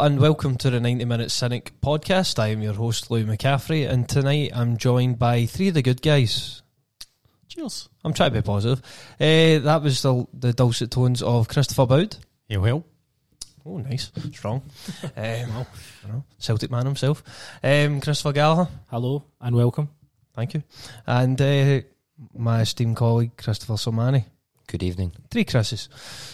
Hello and welcome to the 90 Minute Cynic podcast. I am your host, Lou McCaffrey, and tonight I'm joined by three of the good guys. Cheers. I'm trying to be positive. Uh, that was the, the dulcet tones of Christopher Boud. Yeah, well. Oh, nice. Strong. um, well, I know, Celtic man himself. Um, Christopher Gallagher. Hello and welcome. Thank you. And uh, my esteemed colleague, Christopher Sermanni. Good evening. Three Chris's.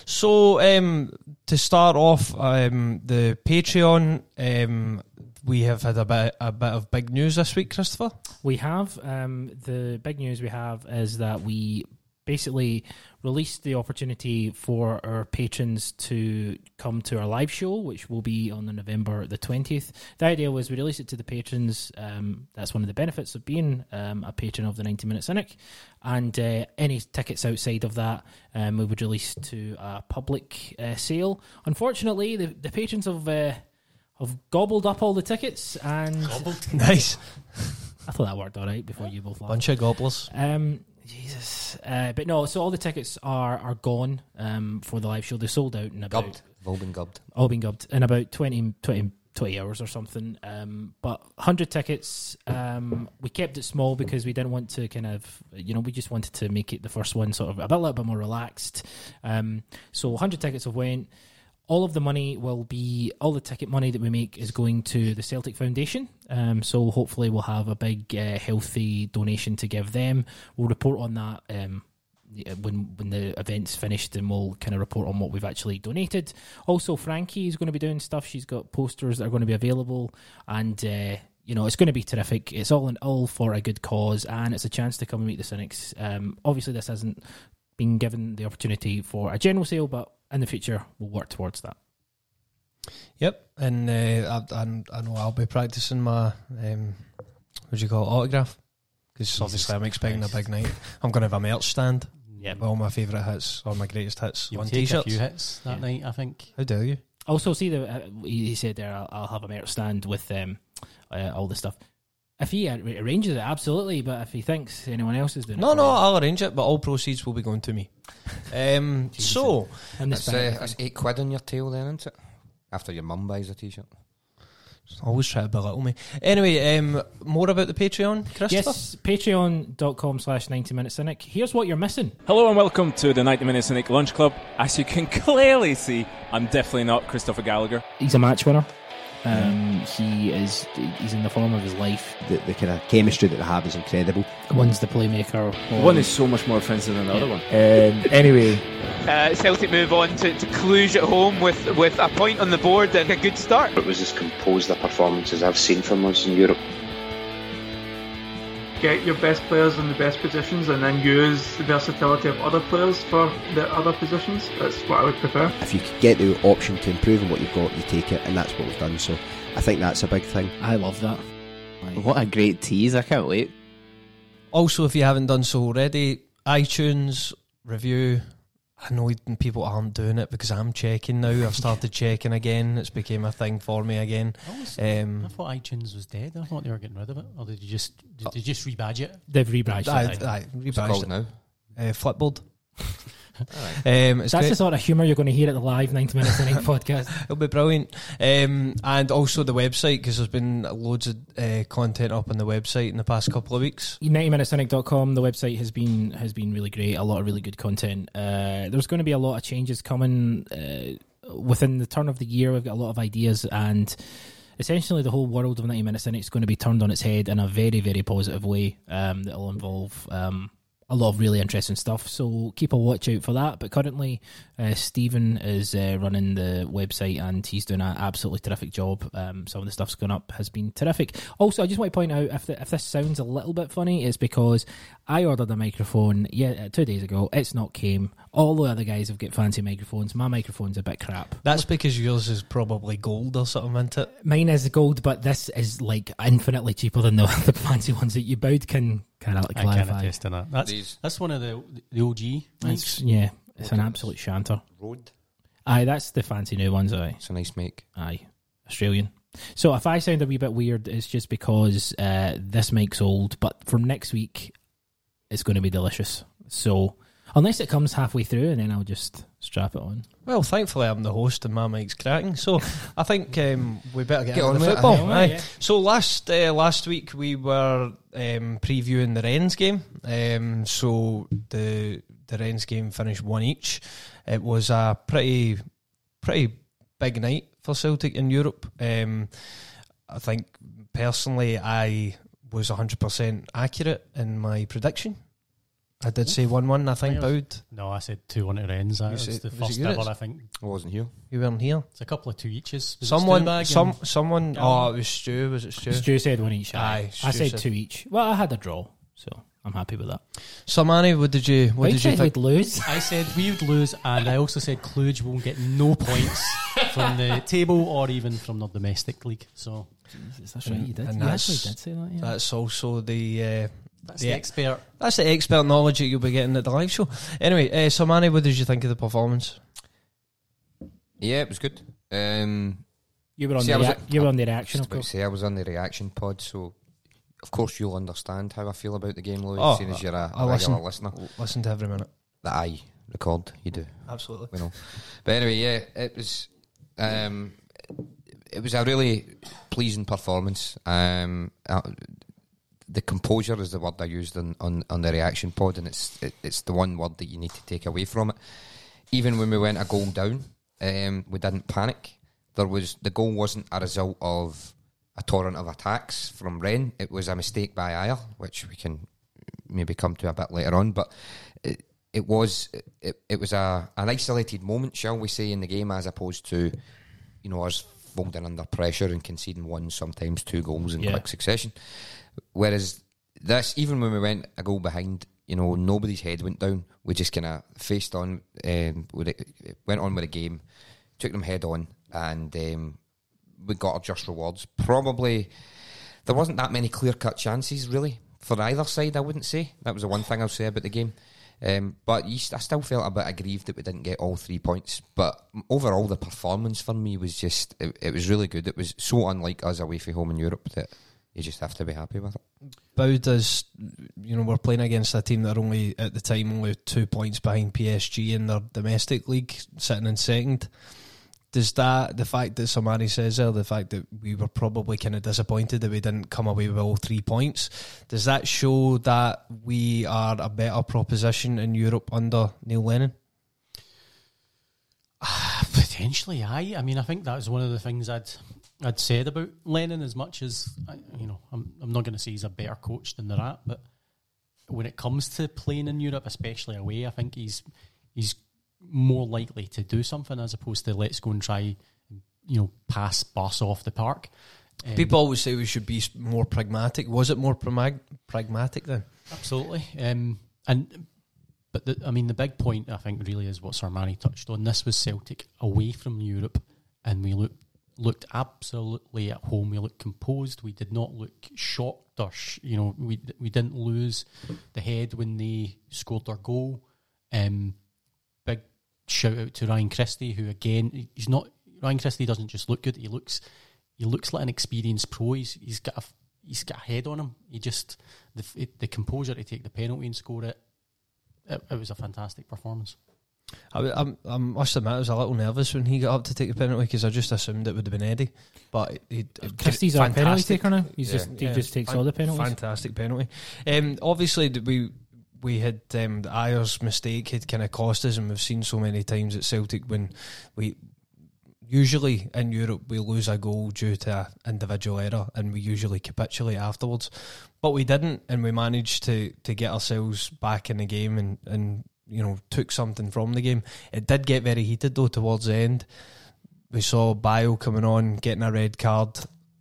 So um, to start off, um, the Patreon. Um, we have had a bit a bit of big news this week, Christopher. We have um, the big news we have is that we basically released the opportunity for our patrons to come to our live show, which will be on the November the twentieth. The idea was we release it to the patrons. Um, that's one of the benefits of being um, a patron of the Ninety Minute Cynic, and uh, any tickets outside of that um, we would release to a public uh, sale. Unfortunately, the, the patrons have. Uh, have gobbled up all the tickets and Nice. I thought that worked all right before you both laughed. Bunch of gobblers. Um, Jesus, uh, but no. So all the tickets are are gone um, for the live show. They sold out in about Gubbed. They've all been gubbed. all been gubbed in about 20, 20, 20 hours or something. Um, but hundred tickets. Um, we kept it small because we didn't want to kind of you know we just wanted to make it the first one sort of a bit, a little bit more relaxed. Um, so hundred tickets have went. All of the money will be all the ticket money that we make is going to the Celtic Foundation. Um, so hopefully we'll have a big uh, healthy donation to give them. We'll report on that um, when when the event's finished, and we'll kind of report on what we've actually donated. Also, Frankie is going to be doing stuff. She's got posters that are going to be available, and uh, you know it's going to be terrific. It's all in all for a good cause, and it's a chance to come and meet the cynics. Um, obviously, this hasn't been given the opportunity for a general sale, but in the future we'll work towards that. Yep. And uh, I, I, I know I'll be practicing my um, what do you call it, autograph? Because obviously I'm expecting a big night. I'm going to have a merch stand. Yeah. all my favourite hits, all my greatest hits You'll on take a t-shirts. few hits that Yeah. night, I think. How dare you? Also, see the uh, he he said there I'll, I'll have a merch stand with um, uh, all the stuff. If he arranges it, absolutely. But if he thinks anyone else is doing No, it, for no, him, I'll arrange it, but all proceeds will be going to me. Um, so, That's, uh, that's eight quid on your tail then, isn't it? After your mum buys a t-shirt. always try to belittle me. Anyway, um, more about the Patreon, Christopher? Yes, patreon.com slash 90 minute cynic. Here's what you're missing. Hello and welcome to the 90 Minute Cynic Lunch Club. As you can clearly see, I'm definitely not Christopher Gallagher. He's a match winner. Um, he is he's in the form of his life. the, the kind of chemistry that they have is incredible. One's the playmaker. One is so much more offensive than the other one. Um, anyway, Uh, Celtic move on to, to Cluj at home with with a point on the board and a good start. It was as composed a performance as I've seen from us in Europe. Get your best players in the best positions and then use the versatility of other players for the other positions. That's what I would prefer. if you could get the option to improve on what you've got, you take it, and that's what we've done. So I think that's a big thing. I love that. What a great tease! I can't wait. Also, if you haven't done so already, iTunes review. I know people aren't doing it because I'm checking now. I've started checking again. It's became a thing for me again. I, always- Um, I thought iTunes was dead. I thought they were getting rid of it. Or did you just did they just rebadge it? They've rebadged I, it. I, What's it rebadged called it. now? Uh, Flipboard. Um, That's great. the sort of humour you're going to hear at the live 90 minute cynic podcast. It'll be brilliant. Um, and also the website because there's been loads of uh, content up on the website in the past couple of weeks. 90minutecynic.com the website has been has been really great a lot of really good content uh, there's going to be a lot of changes coming uh, within the turn of the year we've got a lot of ideas and essentially the whole world of 90 minutes cynic is going to be turned on its head in a very very positive way um, that will involve um, a lot of really interesting stuff. So keep a watch out for that. But currently, uh, Stephen is uh, running the website and he's doing an absolutely terrific job. Um, some of the stuff's gone up has been terrific. Also, I just want to point out if the, if this sounds a little bit funny, it's because I ordered a microphone yeah two days ago. It's not came. All the other guys have got fancy microphones. My microphone's a bit crap. That's because yours is probably gold or something, isn't it? Mine is gold, but this is like infinitely cheaper than the, the fancy ones that you both can kind of I can clarify. attest to that. That's These that's one of the the OG. It's, mics. yeah, it's an absolute shanter. road. Aye, that's the fancy new ones. Aye, It's a nice make. aye, Australian. So if I sound a wee bit weird, it's just because uh, this mic's old. But from next week, it's going to be delicious. So Unless it comes halfway through, and then I'll just strap it on. Well, thankfully I'm the host and my mic's cracking, so I think um, we better get, Get on, on the with football. aye. aye. Yeah. So last uh, last week we were um, previewing the Rennes game. Um, so the the Rennes game finished one each. It was a pretty pretty big night for Celtic in Europe. Um, I think personally I was 100% accurate in my prediction. I did say 1 1, I think, Yes. No, I said 2 1 to Rennes. That You was said- the was it first you ever, that- I think. I wasn't here. You weren't here. It's a couple of two eaches. Was it Someone, Stubag and- some, someone. Oh, it was Stu. Was it Stu? Stu said one each. Aye, Aye, Stu I said said- two each. Well, I had a draw, so I'm happy with that. So, Manny, what did you? What did you said think? we'd lose. I said we would lose, and I also said Cluj won't get no points from the table or even from the domestic league. So Jesus, that's right. You did. And You that's- actually did say that. Yeah. That's also the. Uh, that's Yeah. the expert. that's the expert knowledge that you'll be getting at the live show. Anyway, uh, so Manny, what did you think of the performance? Yeah, it was good. Um, you were on See, the I was rea- at- you were on the reaction, just of course. say I was on the reaction pod, so of course you'll understand how I feel about the game, Louis, Oh, seeing as you're a, I'll a regular listen. listener. Listen to every minute. That I record, you do. Absolutely. we know. But anyway, yeah, it was um, it was a really pleasing performance. Um, the composure is the word I used on, on, on the reaction pod, and it's it, it's the one word that you need to take away from it. Even when we went a goal down, um, we didn't panic. There was the goal wasn't a result of a torrent of attacks from Ren. It was a mistake by Ajer, which we can maybe come to a bit later on. But it, it was it, it was a an isolated moment, shall we say, in the game, as opposed to you know us folding under pressure and conceding one, sometimes two goals in Yeah. quick succession. Whereas this, even when we went a goal behind, you know, nobody's head went down. We just kind of faced on, um, it, went on with the game, took them head on, and um, we got our just rewards. Probably there wasn't that many clear cut chances really for either side. I wouldn't say that was the one thing I'll say about the game. Um, but you, I still felt a bit aggrieved that we didn't get all three points. But overall, the performance for me was just it, it was really good. It was so unlike us away from home in Europe that you just have to be happy with it. Bow does, you know, we're playing against a team that are only at the time only two points behind PSG in their domestic league, sitting in second. Does that the fact that Sermanni says there, the fact that we were probably kind of disappointed that we didn't come away with all three points, does that show that we are a better proposition in Europe under Neil Lennon? Potentially, aye. I mean, I think that was one of the things I'd I'd said about Lennon. As much as I- you know, I'm I'm not going to say he's a better coach than the Rat, but when it comes to playing in Europe, especially away, I think he's he's more likely to do something as opposed to let's go and try, you know, pass bus off the park. Um, People always say we should be more pragmatic. Was it more pragma- pragmatic then? Absolutely. Um, and but the, I mean, the big point I think really is what Sermanni touched on. This was Celtic away from Europe, and we looked looked absolutely at home. We looked composed. We did not look shocked or sh- you know we we didn't lose the head when they scored their goal. Um, big shout out to Ryan Christie, who again he's not Ryan Christie doesn't just look good. He looks he looks like an experienced pro. He's he's got a he's got a head on him. He just the the composure to take the penalty and score it. It, it was a fantastic performance. I, I'm- I must admit, I was a little nervous when he got up to take the penalty because I just assumed it would have been Eddie. But he, Christie's our penalty taker now. He's Yeah. just he just takes all the penalties. Fantastic penalty. Um, obviously, we we had um, the Ajer's mistake had kind of cost us, and we've seen so many times at Celtic when we usually in Europe we lose a goal due to a individual error, and we usually capitulate afterwards. But we didn't, and we managed to to get ourselves back in the game and and you know took something from the game. It did get very heated though towards the end. We saw Bayo coming on, getting a red card.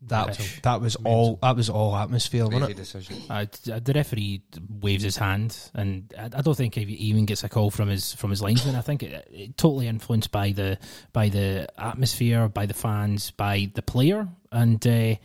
That Mental. that was all that was all atmosphere, wasn't Crazy it? decision. Uh, the referee waves his hand, and I, I don't think he even gets a call from his from his linesman. I think it, it totally influenced by the by the atmosphere, by the fans, by the player, and uh,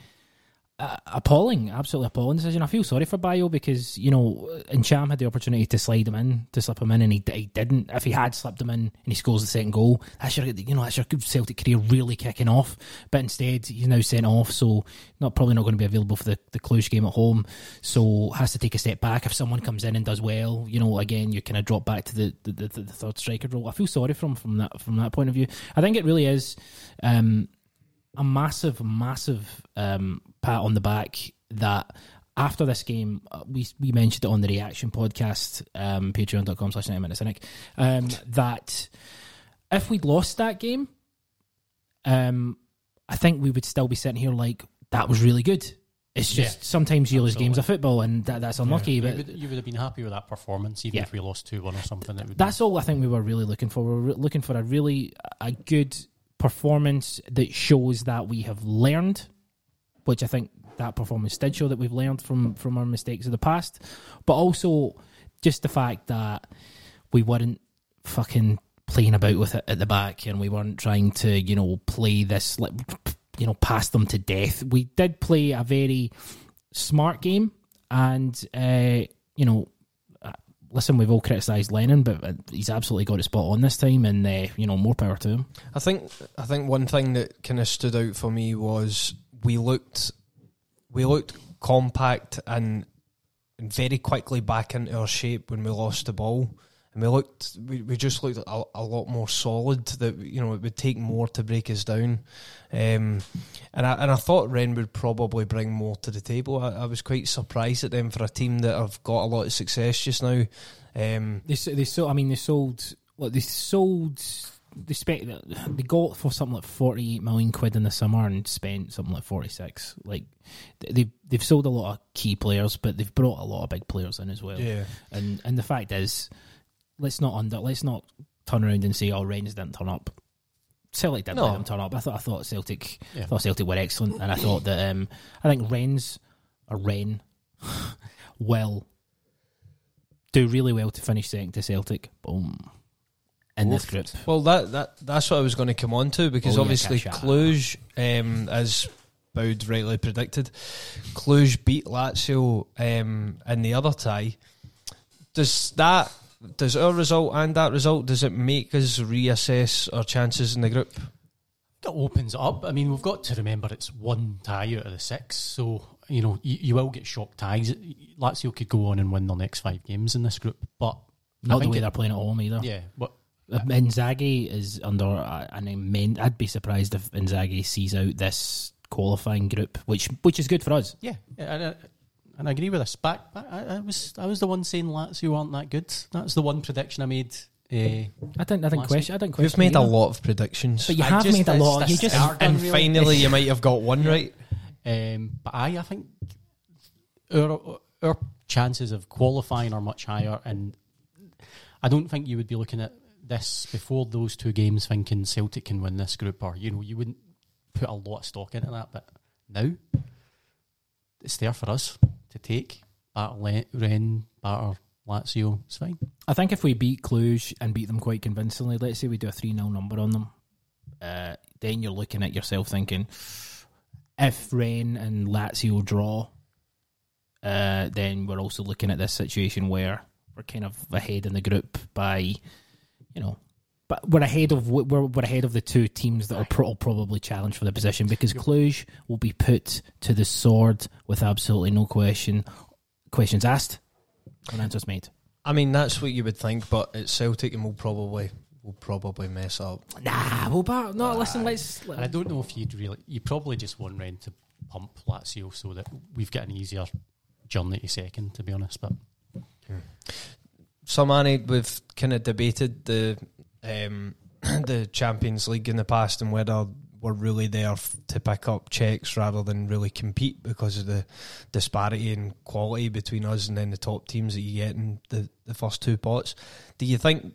uh, appalling, absolutely appalling decision. I feel sorry for Bayo because you know, and Cham had the opportunity to slide him in, to slip him in, and he, he didn't. If he had slipped him in and he scores the second goal, that's your you know that's your Celtic career really kicking off. But instead, he's now sent off, so not probably not going to be available for the the Cluj game at home. So has to take a step back. If someone comes in and does well, you know, again you kind of drop back to the the, the, the third striker role. I feel sorry for him from that from that point of view. I think it really is. Um, a massive, massive um, pat on the back that after this game, uh, we we mentioned it on the reaction podcast, um, patreon.com slash 90 minutes cynic, um, that if we'd lost that game, um, I think we would still be sitting here like, that was really good. It's just Yeah, sometimes you lose games of football and that, that's unlucky. you, But would, you would have been happy with that performance, even Yeah. if we lost 2 1 or something. That's all I think we were really looking for. We were re- looking for a really a good performance that shows that we have learned, which I think that performance did show that we've learned from from our mistakes of the past, but also just the fact that we weren't fucking playing about with it at the back and we weren't trying to you know play this like you know pass them to death. We did play a very smart game and uh, you know listen, we've all criticised Lennon, but uh, he's absolutely got it spot on this time, and uh, you know, more power to him. I think I think one thing that kind of stood out for me was we looked we looked compact and, and very quickly back into our shape when we lost the ball. And we looked, we, we just looked a, a lot more solid. That you know, it would take more to break us down. Um, and I and I thought Ren would probably bring more to the table. I, I was quite surprised at them for a team that have got a lot of success just now. Um, They they sold. I mean, they sold. What they sold. They spent. They got for something like forty eight million quid in the summer and spent something like forty six. Like they they've sold a lot of key players, but they've brought a lot of big players in as well. Yeah. And and the fact is, let's not under. Let's not turn around and say, "Oh, Rennes didn't turn up." Celtic didn't No. let them turn up. I thought I thought Celtic Yeah. I thought Celtic were excellent, and I thought that um, I think Rennes or Ren will do really well to finish second to Celtic. Boom. In this group. Well, that, that that's what I was going to come on to because Oh, obviously Kasha. Cluj, um, as Boud rightly predicted, Cluj beat Lazio um, in the other tie. Does that does our result and that result does it make us reassess our chances in the group? It opens it up. I mean, we've got to remember it's one tie out of the six, so you know you, you will get shock ties. Lazio could go on and win their next five games in this group, but Not the way it- they're playing at home either. Yeah, but Uh, Inzaghi is under uh, an immense. I'd be surprised if Inzaghi sees out this qualifying group, which which is good for us. yeah, and I, and I agree with this. Back, back I, I was I was the one saying Lazio aren't that good. That's the one prediction I made. Uh, I didn't. I didn't question. I didn't question. You've question. made a lot of predictions, but you I have just- made a lot. You just start. and really. finally you might have got one right. Um, but I, I think our our chances of qualifying are much higher, and I don't think you would be looking at this before those two games thinking Celtic can win this group, or you know you wouldn't put a lot of stock into that. But now it's there for us to take. Batter Ren, batter Lazio, it's fine. I think if we beat Cluj and beat them quite convincingly, let's say we do a 3 0 number on them, uh, then you're looking at yourself thinking, if Ren and Lazio draw, uh, then we're also looking at this situation where we're kind of ahead in the group by, you know, but we're ahead of we're, we're ahead of the two teams that are pro- will probably challenge for the position because Cluj will be put to the sword with absolutely no question questions asked and answers made. I mean, that's what you would think, but it's Celtic, and we'll probably we'll probably mess up. Nah, well, but no. Listen, let's. And I don't know if you'd really, you probably just want Ren to pump Lazio so that we've got an easier journey to second, to be honest. But hmm. So, Manny, we've kind of debated the um, the Champions League in the past and whether we're really there f- to pick up checks rather than really compete because of the disparity in quality between us and then the top teams that you get in the, the first two pots. Do you think,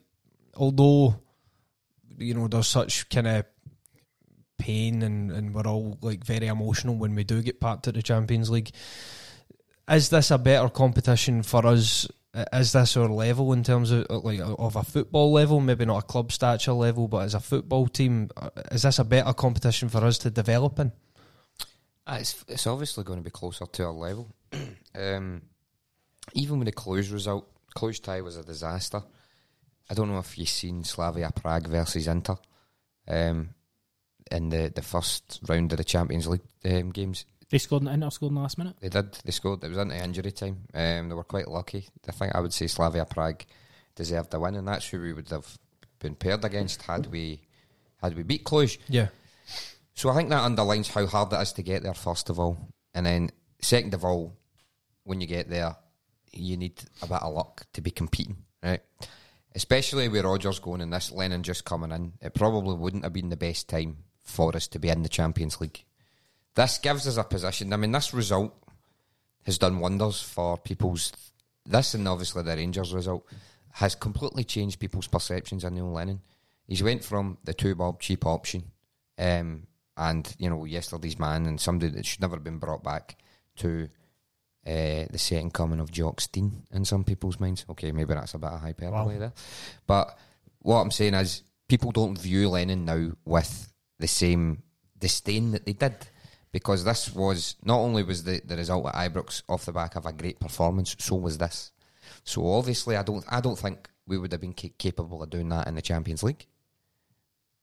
although you know there's such kind of pain and, and we're all like very emotional when we do get packed at the Champions League, is this a better competition for us? Is this our level in terms of uh, like of a football level? Maybe not a club stature level, but as a football team, uh, is this a better competition for us to develop in? Uh, It's, it's obviously going to be closer to our level. um, even with the Cluj result, Cluj tie was a disaster. I don't know if you've seen Slavia Prague versus Inter um, in the, the first round of the Champions League um, games. They scored in Inter scored in the last minute. They did. They scored. It was into injury time. Um, they were quite lucky. I think I would say Slavia Prague deserved the win, and that's who we would have been paired against had we had we beat Cluj. Yeah. So I think that underlines how hard it is to get there, first of all. And then, second of all, when you get there, you need a bit of luck to be competing, right? Especially with Rodgers going and this Lennon just coming in, it probably wouldn't have been the best time for us to be in the Champions League. This gives us a position. I mean, this result has done wonders for people's. This and obviously the Rangers result has completely changed people's perceptions of Neil Lennon. He's went from the two bob cheap option, um, and you know yesterday's man and somebody that should never have been brought back to uh, the second coming of Jock Stein in some people's minds. Okay, maybe that's a bit of hyperbole Wow. there, but what I'm saying is people don't view Lennon now with the same disdain that they did. Because this was not only was the, the result at Ibrox off the back of a great performance, so was this. So obviously, I don't I don't think we would have been ca- capable of doing that in the Champions League.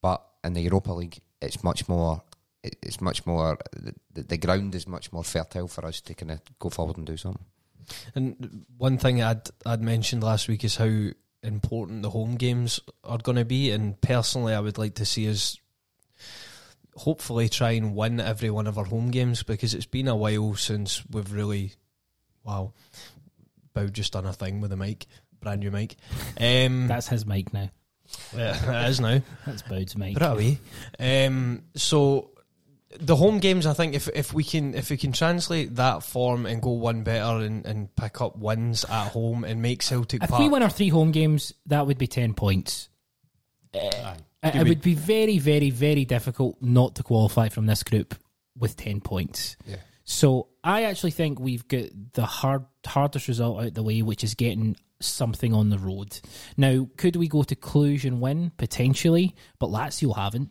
But in the Europa League, it's much more. It's much more. The, the, the ground is much more fertile for us to kind of go forward and do something. And one thing I'd I'd mentioned last week is how important the home games are going to be, and personally, I would like to see us hopefully try and win every one of our home games because it's been a while since we've really, wow, Bow just done a thing with a mic, brand new mic. Um, That's his mic now. yeah, it is now. That's Boud's mic. Put it away. Um, so the home games, I think, if if we can if we can translate that form and go one better and, and pick up wins at home and make Celtic If Park. we win our three home games, that would be ten points. Uh, it it would be very, very, very difficult not to qualify from this group with ten points. Yeah. So I actually think we've got the hard hardest result out the way, which is getting something on the road. Now, could we go to Cluj and win potentially? But Lazio haven't.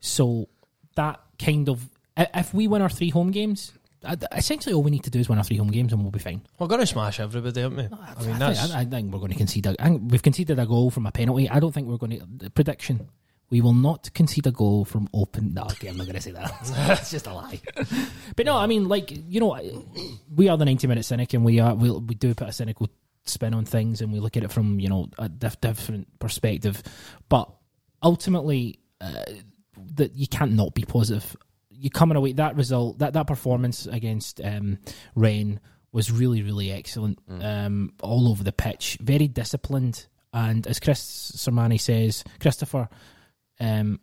So that kind of if we win our three home games, uh, essentially all we need to do is win our three home games and we'll be fine. we're going to smash everybody, aren't we? I mean, I think, that's I, I think we're going to concede. A, I think we've conceded a goal from a penalty. I don't think we're going to. The prediction: we will not concede a goal from open. No, okay, I'm not going to say that. It's just a lie. but no, I mean, like you know, we are the 90 minute cynic, and we are we we do put a cynical spin on things, and we look at it from you know a diff- different perspective. But ultimately, uh, that you can't not be positive. You coming away that result that that performance against um, Rennes was really really excellent. Um, all over the pitch, very disciplined, and as Chris Sermanni says, Christopher um,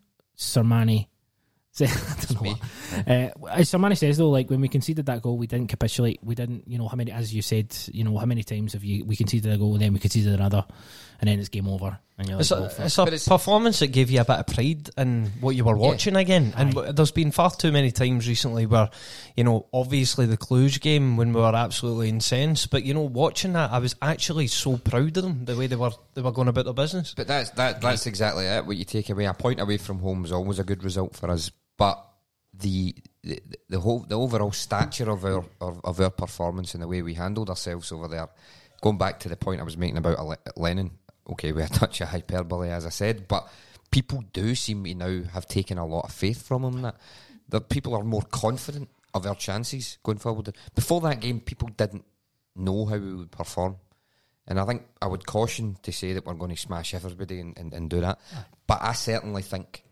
Sermanni. I don't know. what. Uh, as Sermani says though, like when we conceded that goal, we didn't capitulate. We didn't, you know, how many, as you said, you know, how many times have you we conceded a goal, and then we conceded another, and then it's game over. And you're like, It's "Well, a, it's a But it's- performance that gave you a bit of pride in what you were watching again. And Aye. there's been far too many times recently where, you know, obviously the Cluj game when we were absolutely incensed, but you know, watching that, I was actually so proud of them the way they were they were going about their business. But that's that. That's exactly it. What you take away, a point away from home is always a good result for us. But the the, the whole the overall stature of our of, of our performance and the way we handled ourselves over there, going back to the point I was making about Lennon. Okay, we're a touch of hyperbole, as I said, but people do seem to now have taken a lot of faith from him. That that people are more confident of our chances going forward. Before that game, people didn't know how we would perform. And I think I would caution to say that we're going to smash everybody and, and, and do that. Ah. But I certainly think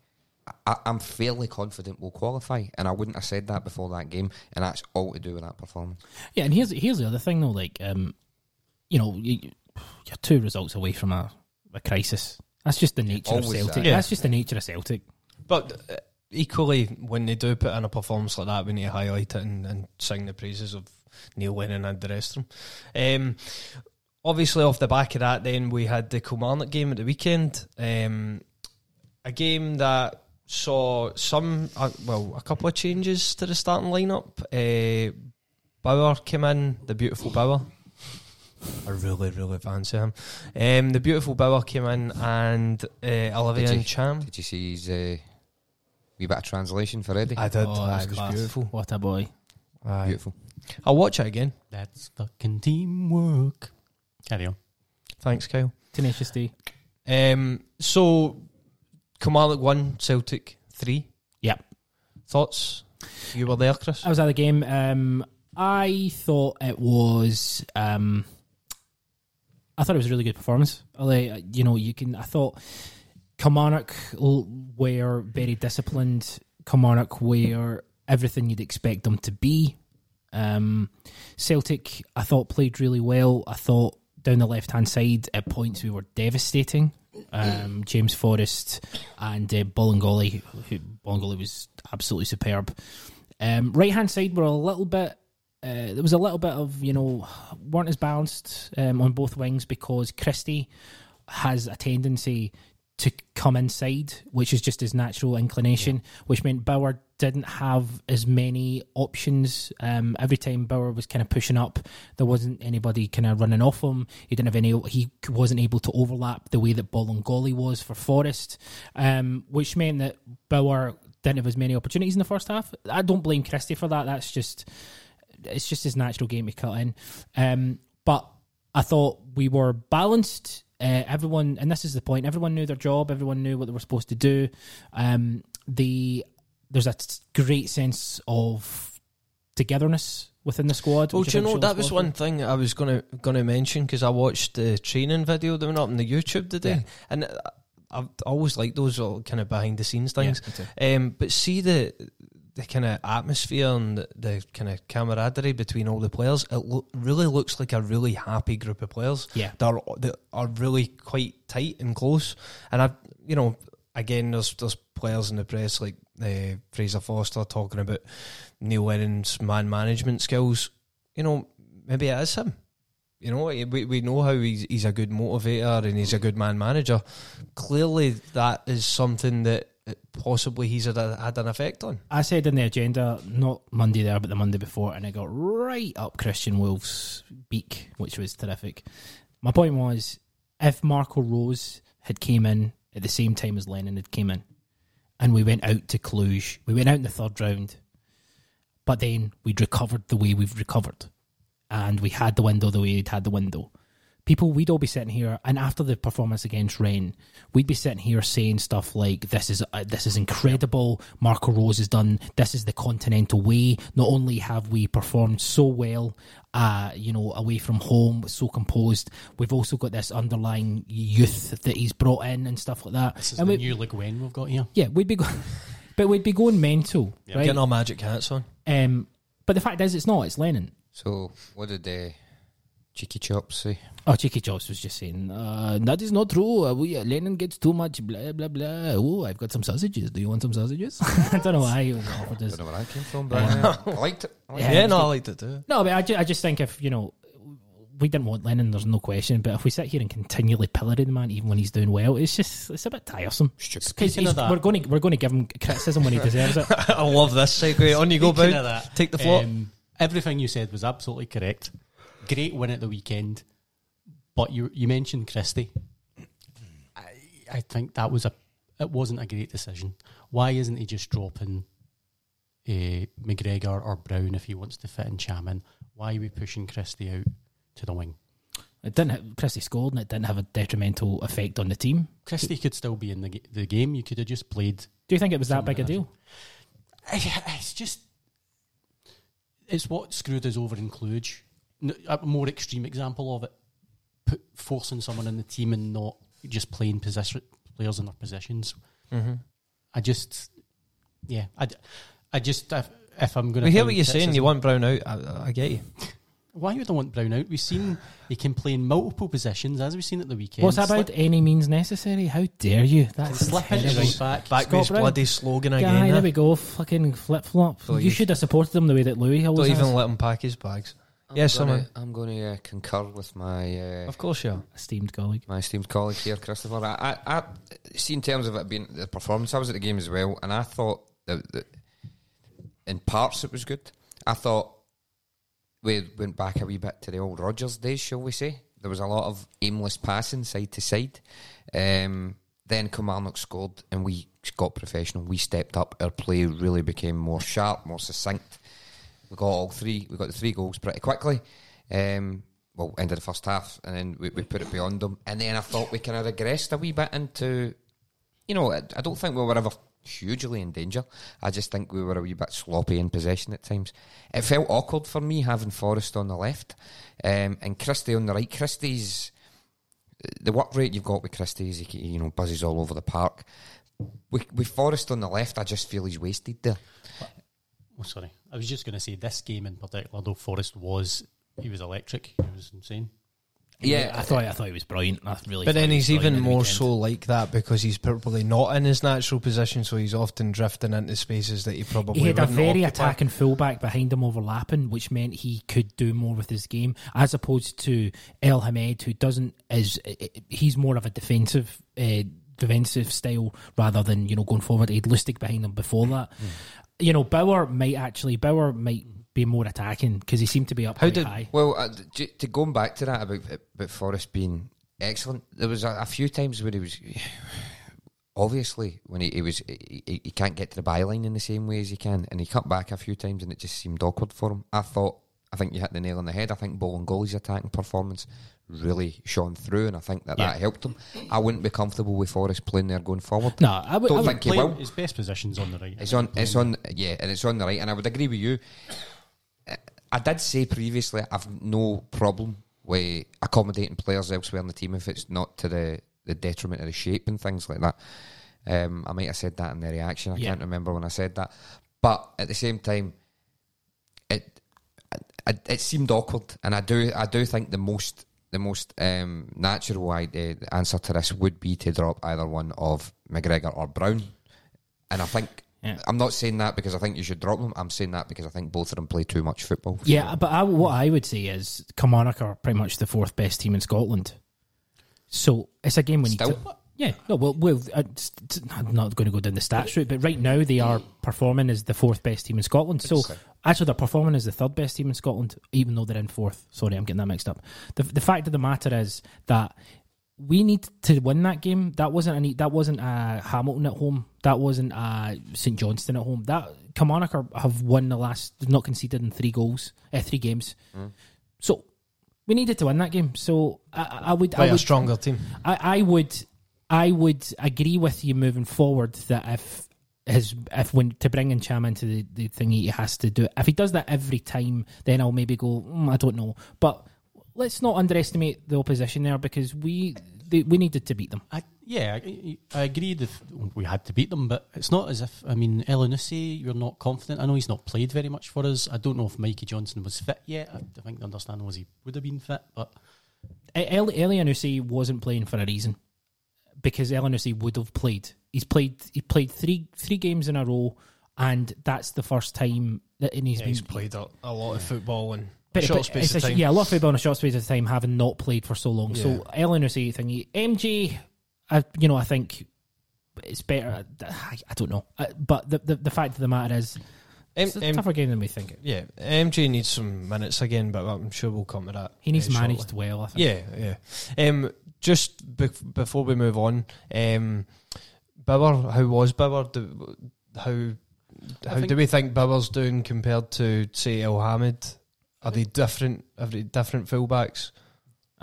I, I'm fairly confident we'll qualify. And I wouldn't have said that before that game. And that's all to do with that performance. Yeah, and here's here's the other thing though, like um, you know, you, you're two results away from a, a crisis. That's just the nature of Celtic. that. Yeah. That's just the nature of Celtic. But uh, equally, when they do put in a performance like that, we need to highlight it and, and sing the praises of Neil Lennon and the rest of them. Um, obviously, off the back of that, then we had the Kilmarnock game at the weekend. Um, a game that saw some, uh, well, a couple of changes to the starting lineup. Uh, Bauer came in, the beautiful Bauer. I really, really fancy him. Um, the beautiful Bauer came in, and uh, Olivia Did you- and Cham. Did you see his, uh, Wee bit of translation for Eddie. I did. Oh, Aye, that's it was class. beautiful. What a boy. Aye. Beautiful. I'll watch it again. That's fucking teamwork. Carry on. Thanks, Kyle. Tenacious D. Um, so, Kilmarnock one, Celtic three. Yep. Thoughts? You were there, Chris. I was at the game. Um, I thought it was. Um, I thought it was a really good performance. Like, you know, you can. I thought Kilmarnock l- were very disciplined. Kilmarnock were everything you'd expect them to be. Um, Celtic, I thought played really well. I thought down the left hand side at points we were devastating. Um, James Forrest and uh, Bolingoli, Bolingoli was absolutely superb. Um, right hand side were a little bit. Uh, there was a little bit of you know weren't as balanced um, on both wings because Christie has a tendency to come inside, which is just his natural inclination, which meant Bauer didn't have as many options. Um, every time Bauer was kind of pushing up, there wasn't anybody kind of running off him. He didn't have any. He wasn't able to overlap the way that Bolingoli was for Forrest, um, which meant that Bauer didn't have as many opportunities in the first half. I don't blame Christie for that. That's just it's just his natural game to cut in. Um, but I thought we were balanced. Uh, everyone, and this is the point. Everyone knew their job. Everyone knew what they were supposed to do. Um, the there's a great sense of togetherness within the squad. Well, do you know that was one thing I was gonna gonna mention because I watched the training video that went up on the YouTube today, and I've always liked those kind of behind the scenes things. um, but see the the kind of atmosphere and the, the kind of camaraderie between all the players. It lo- really looks like a really happy group of players. Yeah. that are that are really quite tight and close. And I, you know, again, there's there's players in the press like uh, Fraser Forster talking about Neil Lennon's man management skills. You know, maybe it is him. You know, we we know how he's he's a good motivator and he's a good man manager. Clearly, that is something that possibly he's had, a, had an effect on. I said in the agenda, not Monday there, but the Monday before, and it got right up Christian Wolf's beak, which was terrific. My point was, if Marco Rose had came in at the same time as Lennon had came in, and we went out to Cluj, we went out in the third round, but then we'd recovered the way we've recovered, and we had the window the way we'd had the window. People, we'd all be sitting here, and after the performance against Rennes, we'd be sitting here saying stuff like, "This is uh, this is incredible." Marco Rose has done. This is the continental way. Not only have we performed so well, uh, you know, away from home, so composed, we've also got this underlying youth that he's brought in and stuff like that. This is and the we, new Le Guin we've got here. yeah, we'd be, go- but we'd be going mental, right? Getting our magic hats on. Um, but the fact is, it's not. It's Lennon. So, what did uh, Cheeky Chops say? Oh, Cheeky Chops was just saying, uh, that is not true. Uh, we, uh, Lennon gets too much, blah, blah, blah. Oh, I've got some sausages. Do you want some sausages? I don't know why he offered I don't know where that came from, but uh, I liked it. I liked Yeah, Yeah, it's no, I liked it too. No, but I, ju- I just think if, you know, we didn't want Lennon, there's no question. But if we sit here and continually pillory the man, even when he's doing well, it's just, it's a bit tiresome. Stupid. Because Speaking of that- we're going to we're going to give him criticism when he deserves it. I love this segue. On you go, Speaking Bow. of that, Take the floor. um, everything you said was absolutely correct. Great win at the weekend, but you you mentioned Christie. I, I think that was a it wasn't a great decision. Why isn't he just dropping uh, McGregor or Brown if he wants to fit in Chaman? Why are we pushing Christie out to the wing? It didn't. Have, Christie scored, and it didn't have a detrimental effect on the team. Christie could still be in the the game. You could have just played. Do you think it was that big a deal? It's just it's what screwed us over in Cluj. N- A more extreme example of it, put, forcing someone in the team and not just playing position players in their positions. Mm-hmm. I just, yeah, I, I just if, if I'm going to We hear what you're saying. You want Brown out. I, I get you. Why would I want Brown out? We've seen he can play in multiple positions, as we've seen at the weekend. What's that about? Slip- Any means necessary? How dare you? That's slip into right back. Back Scott with his Brown. bloody slogan Guy, again. there eh? we go. Fucking flip flop. You you- should have supported him the way that Louis always Don't even has. let him pack his bags. I'm Yes, gonna, someone. I'm going to uh, concur with my uh, Of course, yeah. Esteemed colleague. my esteemed colleague here, Christopher. I, I, I see in terms of it being the performance. I was at the game as well, and I thought that, that in parts it was good. I thought we went back a wee bit to the old Rodgers days, shall we say? There was a lot of aimless passing side to side. Um, then Kilmarnock scored, and we got professional. We stepped up. Our play really became more sharp, more succinct. We got all three. We got the three goals pretty quickly. Um, well, end of the first half, and then we, we put it beyond them. And then I thought we kind of regressed a wee bit into, you know, I, I don't think we were ever hugely in danger. I just think we were a wee bit sloppy in possession at times. It felt awkward for me having Forrest on the left um, and Christie on the right. Christie's the work rate you've got with Christie is he you know buzzes all over the park. With, with Forrest on the left, I just feel he's wasted there. Oh, sorry. I was just going to say this game in particular, though Forrest was he was electric. He was insane. Yeah, I thought I thought he was brilliant. I really. But then he's brilliant even more weekend. so like that because he's probably not in his natural position, so he's often drifting into spaces that he probably He had a very occupy. attacking fullback behind him overlapping, which meant he could do more with his game, as opposed to Elhamed, who doesn't is eh, eh, he's more of a defensive uh, defensive style rather than you know going forward. He had Lustig behind him before that. Hmm. You know, Bauer might actually Bauer might be more attacking because he seemed to be up How did- high. Well, uh, to going back to that about about Forrest being excellent, there was a, a few times where he was obviously when he, he was he, he- he can't get to the byline in the same way as he can, and he cut back a few times, and it just seemed awkward for him. I thought, I think you hit the nail on the head. I think Bolingoli's attacking performance really shone through, and I think that Yeah. that helped him. I wouldn't be comfortable with Forrest playing there going forward. No, I would. Don't I would think he will. His best position's on the right. It's on. It's on. Yeah, and it's on the right. And I would agree with you. I- I did say previously I've no problem with accommodating players elsewhere in the team if it's not to the, the detriment of the shape and things like that. Um, I might have said that in the reaction. I Yeah. can't remember when I said that, but at the same time, it it, it seemed awkward, and I do I do think the most the most um, natural idea, answer to this would be to drop either one of McGregor or Brown, and I think. Yeah. I'm not saying that because I think you should drop them. I'm saying that because I think both of them play too much football. Yeah, but I, what I would say is Kilmarnock are pretty much the fourth best team in Scotland. So it's a game when Still? you. T- yeah, no, well, well uh, I'm not going to go down the stats route, but right now they are performing as the fourth best team in Scotland. So actually, they're performing as the third best team in Scotland, even though they're in fourth. Sorry, I'm getting that mixed up. The the fact of the matter is that we need to win that game. That wasn't any. That wasn't a Hamilton at home. That wasn't a St Johnstone at home. That Kilmarnock are, have won the last. Not conceded in three goals, uh, three games. So we needed to win that game. So I, I- would. Quite I a would, stronger team. I, I would. I would agree with you moving forward that if his if when to bring in Cham into the, the thing he has to do. If he does that every time, then I'll maybe go. Mm, I don't know, but let's not underestimate the opposition there because we they, we needed to beat them. I, yeah, I, I agree that we had to beat them, but it's not as if I mean Elyounoussi, you're not confident. I know he's not played very much for us. I don't know if Mikey Johnston was fit yet. I, I think the understanding was he would have been fit, but El- Elyounoussi wasn't playing for a reason because Elyounoussi would have played. He's played. He played three three games in a row, and that's the first time that he's Yeah, been he's played a, a lot of football in a But- short but space of time. Yeah, a lot of football in a short space of time, having not played for so long. Yeah. So Elyounoussi thingy, MJ, I, you know, I think it's better. I, I don't know, Uh, but the, the the fact of the matter is, it's a M- tougher game than we think. Yeah, MJ needs some minutes again, but I'm sure we'll come to that. He needs uh, shortly. managed well. I think. Yeah, yeah. Um, just be- before we move on, um, Bauer, how was Bauer? Do, how how think- do we think Bauer's doing compared to say Elhamed? Are they different? Are they different fullbacks?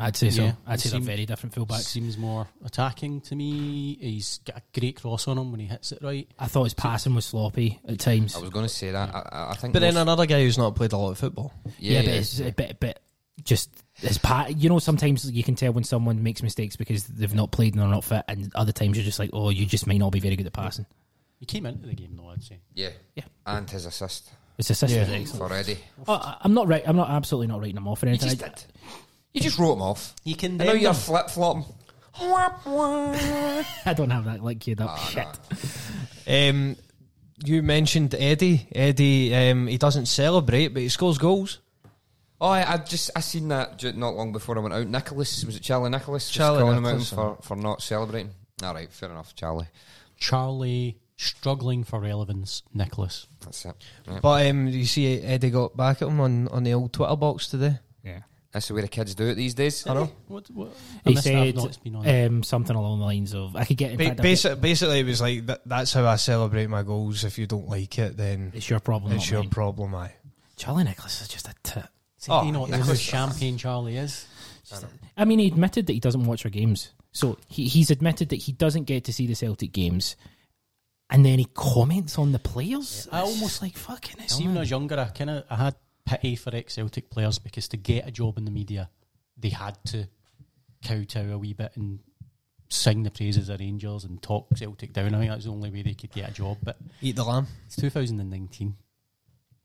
I'd say so. I'd say they're very different fullbacks. seems more attacking to me. He's got a great cross on him when he hits it right. I thought his passing was sloppy at times. I was going to say that. I, I- I think. But then another guy who's not played a lot of football. Yeah, but it's a bit, bit just his pat. You know, sometimes you can tell when someone makes mistakes because they've not played and they're not fit, and other times you're just like, oh, you just might not be very good at passing. He came into the game though, I'd say. yeah, Yeah. and his assist His assist Yeah. was excellent. for Oh, I- I'm not right. I'm not absolutely not writing him off or You anything. just I- did. You just wrote him off. You can I know you're flip flopping. I don't have that like queued up. Shit. Um, you mentioned Eddie. Eddie, um, he doesn't celebrate, but he scores goals. Oh, I, I just I seen that ju- not long before I went out. Nicholas was it Charlie Nicholas? Just Charlie calling Nicholas, him out for, for not celebrating. All right, fair enough, Charlie. Charlie struggling for relevance. Nicholas. That's it. Yeah. But um, you see, Eddie got back at him on, on the old Twitter box today. Yeah. That's the way the kids do it these days. I know. What, what, He missed that, I've said not been on it. um, something along the lines of, "I could get in Ba- fact, I could- basically, it was like that, that's how I celebrate my goals. If you don't like it, then it's your problem." it's your mine." problem. I. Charlie Nicholas is just a tit. See, Oh, you know what yeah. the good champagne Charlie is? I mean, he admitted that he doesn't watch our games. So he, he's admitted that he doesn't get to see the Celtic games. And then he comments on the players. I almost- like fucking hell. See, when I was younger, I kind of I had pity for ex Celtic players because to get a job in the media, they had to kowtow a wee bit and sing the praises of Rangers and talk Celtic down. I think that's the only way they could get a job. But Eat the lamb. it's 2019.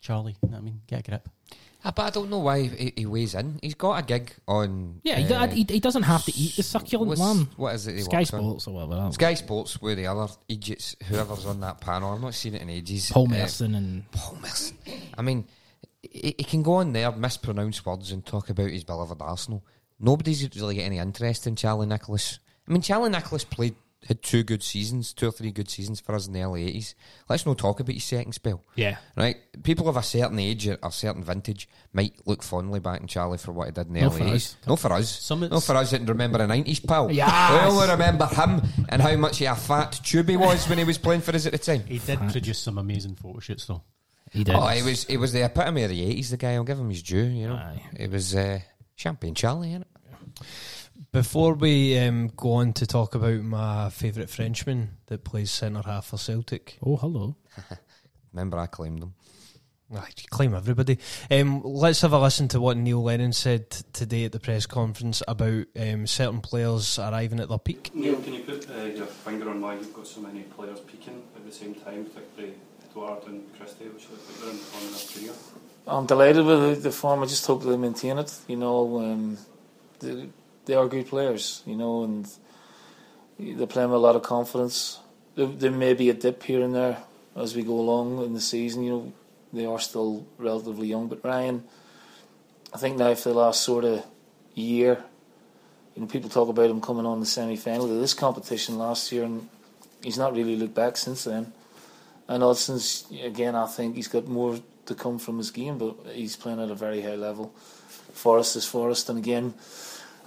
Charlie, you know what I mean? Get a grip. Ah, but I don't know why he, he weighs in. He's got a gig on. Yeah, he, uh, he, he doesn't have to eat the succulent what's- lamb. What is it? He Sky works on? Sports or whatever. I. Sky Sports, where the other idiots, whoever's on that panel, I've not seen it in ages. Paul Uh, and Paul Merson. I mean, he, he can go on there, mispronounce words, and talk about his beloved Arsenal. Nobody's really got any interest in Charlie Nicholas. I mean, Charlie Nicholas played had two good seasons, two or three good seasons for us in the early eighties. Let's not talk about his second spell. yeah, Right, people of a certain age or a certain vintage might look fondly back on Charlie for what he did in the Not early eighties. us. Not for us. Some Not for us that can remember the nineties, pal. Yeah, We only remember him and how much he a fat tube he was when he was playing for us at the time. He did produce some amazing photo shoots, though. he did. Oh, he was he was the epitome of the eighties. The guy, I'll give him his due. You know, Aye. it was uh, champagne Charlie, innit? Before we um, go on to talk about my favourite Frenchman that plays centre half for Celtic, Oh, hello. Remember, I claimed him. I claim everybody. Um, let's have a listen to what Neil Lennon said today at the press conference about um, certain players arriving at their peak. Neil, can you put uh, your finger on why you've got so many players peaking at the same time, particularly Edouard and Christie, which look like they're in on their career? I'm delighted with the, the form. I just hope they maintain it. You know, um, they, they are good players. You know, and they're playing with a lot of confidence. There, may be a dip here and there as we go along in the season. You know, they are still relatively young. But Ryan, I think now for the last sort of year, you know, people talk about him coming on the semi-final of this competition last year, and he's not really looked back since then. And Odsonne's again, I think he's got more to come from his game, but he's playing at a very high level. Forrest is Forrest, and again,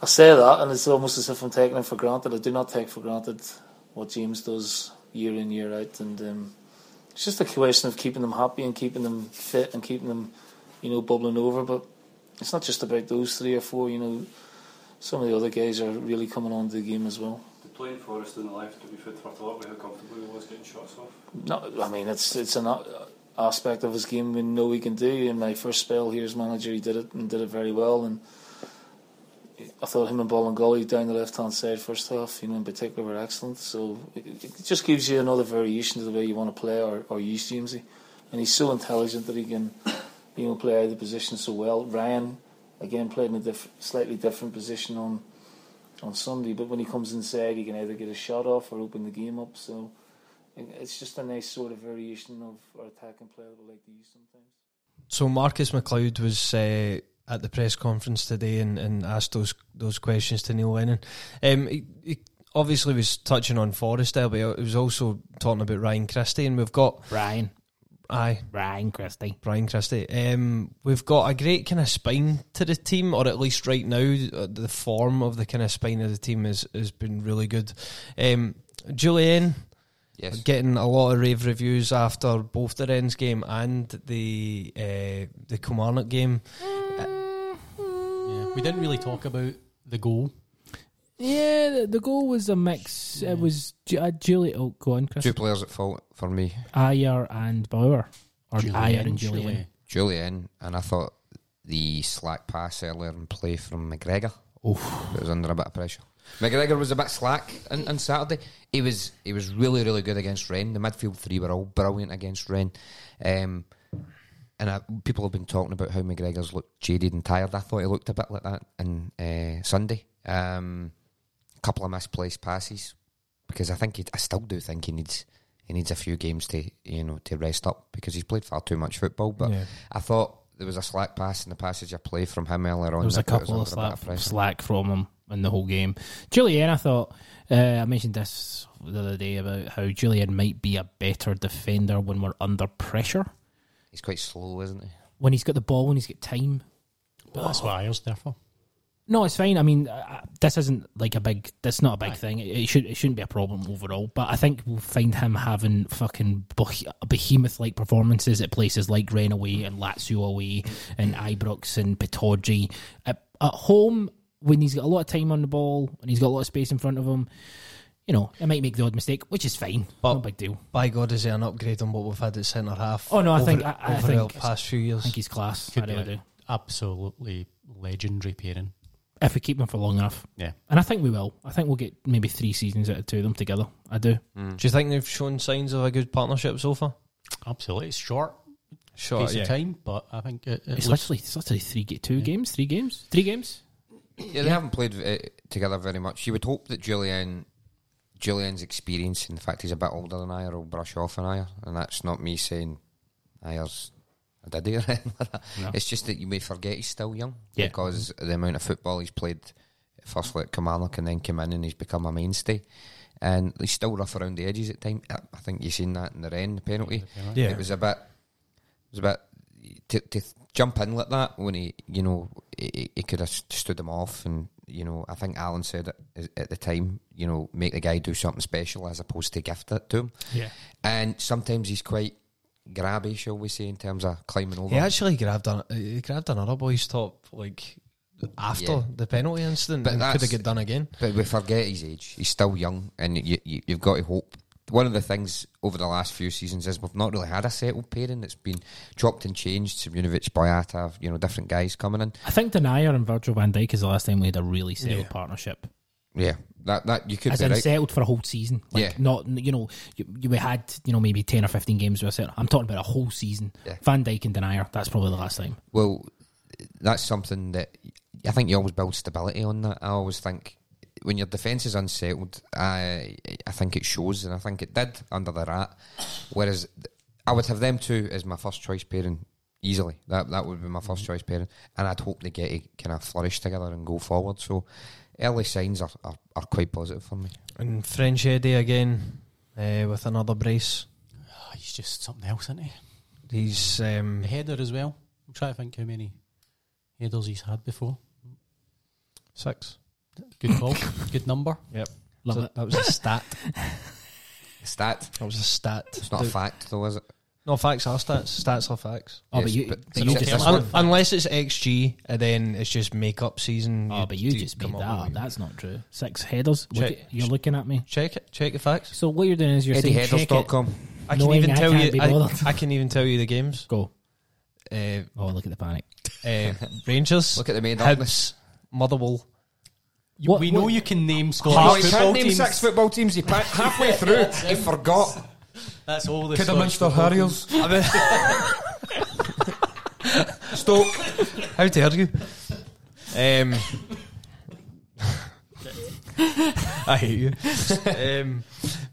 I say that, and it's almost as if I'm taking it for granted. I do not take for granted what James does year in year out, and um, it's just a question of keeping them happy and keeping them fit and keeping them, you know, bubbling over. But it's not just about those three or four. You know, some of the other guys are really coming on to the game as well. Did playing Forrest in the life to be fit for thought with how comfortable he was getting shots off? No, I mean it's it's an aspect of his game we know he can do. In my first spell here as manager, he did it and did it very well. And I thought him and Bolingoli down the left hand side first half, you know, in particular, were excellent. So it, it just gives you another variation to the way you want to play or, or use Jamesy. And he's so intelligent that he can, you know, play out the position so well. Ryan again played in a diff- slightly different position on on Sunday, but when he comes inside, he can either get a shot off or open the game up. So it's just a nice sort of variation of our attacking play that we like to use sometimes. So Marcus MacLeod was uh, at the press conference today and, and asked those those questions to Neil Lennon. Um, he, he obviously was touching on Forrest there, but he was also talking about Ryan Christie, and we've got Ryan. aye Ryan Christie. Brian Christie. Um, we've got a great kind of spine to the team, or at least right now, uh, the form of the kind of spine of the team has has been really good. Um, Jullien. Yes. Getting a lot of rave reviews after both the Rennes game and the uh, the Kilmarnock game. Yeah, we didn't really talk about the goal. Yeah, the, the goal was a mix. It was Ju- uh, Julie. Oh, go on, Chris. Two players at fault for me. Ajer and Bauer. Or Jullien, Ajer and. Jullien. Jullien, and I thought the slack pass earlier in play from McGregor Oof. it was under a bit of pressure. McGregor was a bit slack on, on Saturday. He was he was really really good against Rennes. The midfield three were all brilliant against Rennes. Um, and I, people have been talking about how McGregor's looked jaded and tired. I thought he looked a bit like that on uh, Sunday. Um, couple of misplaced passes because I think he, I still do think he needs he needs a few games to you know to rest up because he's played far too much football. But Yeah. I thought there was a slack pass in the passage of play from him earlier on. There was a that put us couple of a bit slack, slack from him in the whole game. Jullien, I thought uh, I mentioned this the other day about how Jullien might be a better defender when we're under pressure. He's quite slow, isn't he? When he's got the ball, when he's got time. But that's what Ajer's there for. No, it's fine. I mean, uh, this isn't like a big. That's not a big thing. It, it should. It shouldn't be a problem overall. But I think we'll find him having fucking behemoth like performances at places like Renaway and Lazio away and Ibrox and Pittodrie. At, at home, when he's got a lot of time on the ball and he's got a lot of space in front of him, you know, it might make the odd mistake, which is fine. But no big deal. By God, is he an upgrade on what we've had at centre half? Oh no, I over, think I, I over think the past few years. I think he's class. Could I be really do. absolutely legendary pairing. If we keep them for long enough, Yeah. and I think we will. I think we'll get maybe three seasons out of two of them together. I do. Do you think they've shown signs of a good partnership so far? Absolutely. It's short. Short, Piece yeah. of time, but I think it, it It's looks- literally it's literally three ga- two games, three games, three games. Yeah, they haven't played uh, together very much. You would hope that Jullien, Jullien's experience and the fact he's a bit older than I, Ajer will brush off on Ajer, and that's not me saying Ajer's a diddy or anything like that. No. It's just that you may forget he's still young Yeah. because of the amount of football he's played. Firstly at Kilmarnock and then came in and he's become a mainstay. And he's still rough around the edges at times. I I think you've seen that in the Rennes penalty. Yeah. It was a bit. It was a bit to, to jump in like that when he, you know, he, he could have stood him off, and you know, I think Alan said it at the time, you know, make the guy do something special as opposed to gift it to him. Yeah. And sometimes he's quite grabby, shall we say, in terms of climbing over. He actually grabbed an, he grabbed another boy's top like after Yeah. the penalty incident But and could have that's- get done again. But we forget his age. He's still young, and you, you, you've got to hope. One of the things over the last few seasons is we've not really had a settled pairing. It's been chopped and changed. Simunovic, Boyata, you know, different guys coming in. I think Denayer and Virgil van Dijk is the last time we had a really settled Yeah. partnership. Yeah, that that you could As be in right. settled for a whole season. Like Yeah. not you know, you, you we had, you know, maybe ten or fifteen games with us. I'm talking about a whole season. Yeah. Van Dijk and Denayer, that's probably the last time. Well, that's something that I think you always build stability on that. I always think when your defence is unsettled, I I think it shows, and I think it did under the rat. Whereas I would have them two as my first choice pairing easily. That that would be my first choice pairing, and I'd hope they get to kind of flourish together and go forward. So early signs are, are, are quite positive for me. And French Eddie again uh, with another brace. Ah, he's just something else, isn't he? He's um, The header as well. I'm trying to think how many headers he's had before. six. Good call. Good number. Yep. Love So it. That was a stat. Stat. That was a stat. It's not a fact, though, is it? No, facts are stats. Stats are facts. Oh, but you, but- but but you it's just, Un- unless it's XG and then it's just make up season. oh, but you do just made come that up up. That's not true. Six headers. Look at- you're looking at me. Check it. Check the facts. So what you're doing is you're saying check it. EddieHeaders.com. I can even I tell can't you. I. I can even tell you the games. Go. Uh, Oh, look at the panic. uh, Rangers, Look at the main darkness. Hibs, Motherwell. You- What- we know what- you can name Scottish he football can't name teams. six football teams. He pa- halfway through, he forgot. That's all the Kidderminster Scottish football Harriers. I mean, Stoke. how dare you? Um, I hate you. Um,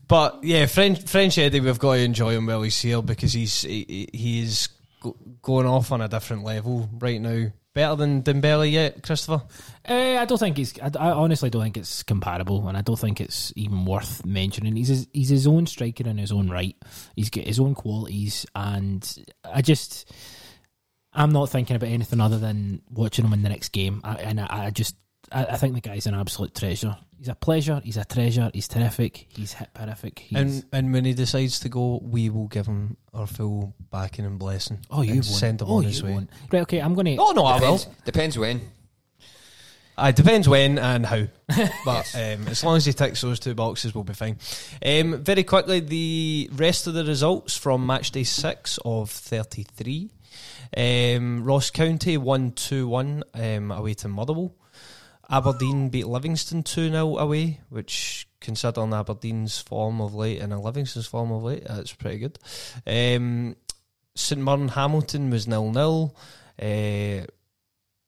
but yeah, French French Eddie, we've got to enjoy him while he's here because he's he, he is go, going off on a different level right now. Better than Dembele yet, Christopher? Uh, I don't think he's. I, I honestly don't think it's comparable, and I don't think it's even worth mentioning. He's his, he's his own striker in his own right. He's got his own qualities, and I just I'm not thinking about anything other than watching him in the next game. I, and I, I just I, I think the guy's an absolute treasure. He's a pleasure. He's a treasure. He's terrific. He's hit horrific. He's, And and when he decides to go, we will give him our full backing and blessing. oh, you and won't. send him oh, on you his way. won't. Right. Okay. I'm gonna. Oh no, I will. Depends, depends when. Uh, It depends when and how, but um, as long as he ticks those two boxes, we'll be fine. Um, very quickly, the rest of the results from match day six of thirty-three. Um, Ross County won two one um, away to Motherwell. Aberdeen beat Livingston two 0 away, which considering Aberdeen's form of late and a Livingston's form of late, that's pretty good. Um, St Mirren Hamilton was nil nil. Uh,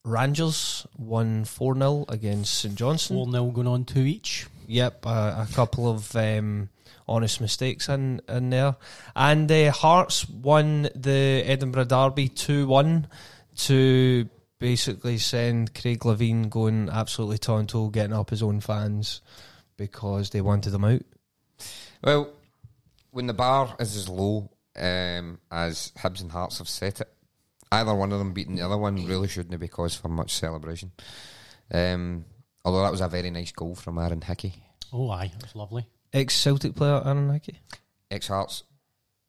Rangers won 4 0 against St Johnstone. Four nil going on two each. Yep, a, a couple of um, honest mistakes in, in there. And uh, Hearts won the Edinburgh Derby 2 1 to basically send Craig Levein going absolutely tonto, getting up his own fans because they wanted him out. Well, when the bar is as low um, as Hibs and Hearts have set it, either one of them beating the other one really shouldn't be cause for much celebration. Um, although that was a very nice goal from Aaron Hickey. Oh, aye, it was lovely. Ex Celtic player Aaron Hickey. Ex Hearts,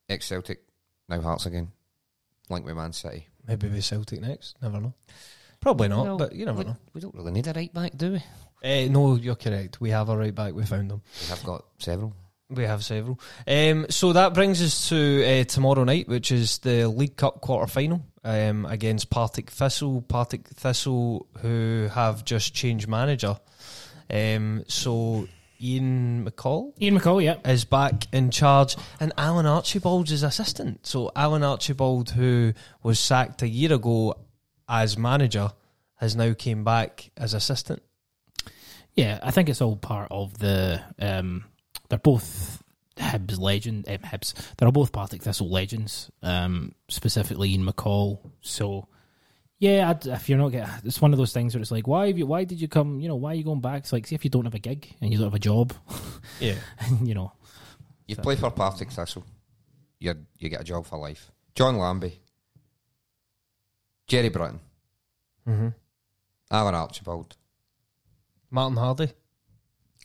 ex Celtic, now Hearts again. Link with Man City. Maybe with Celtic next. Never know. Probably not, Well, but you never we, know. we don't really need a right back, do we? Uh, no, you're correct. We have a right back. We found them. We have got several. We have several. Um, so that brings us to uh, tomorrow night, which is the League Cup quarter final um, against Partick Thistle. Partick Thistle, who have just changed manager. Um, so Ian McCall Ian McCall, yeah. is back in charge, and Alan Archibald's his assistant. So Alan Archibald, who was sacked a year ago as manager, has now came back as assistant. Yeah, I think it's all part of the. Um, they're both Hibs legend. Um, Hibs. They're both Partick Thistle legends. Um, specifically Ian McCall. So, yeah, I'd, if you're not getting, it's one of those things where it's like, why have you? Why did you come? You know, why are you going back? It's like, see if you don't have a gig and you don't have a job. Yeah. and, you know, You play for Partick Thistle, you you get a job for life. John Lambie, Gerry Britton, Mm-hmm. Alan Archibald, Martin Hardy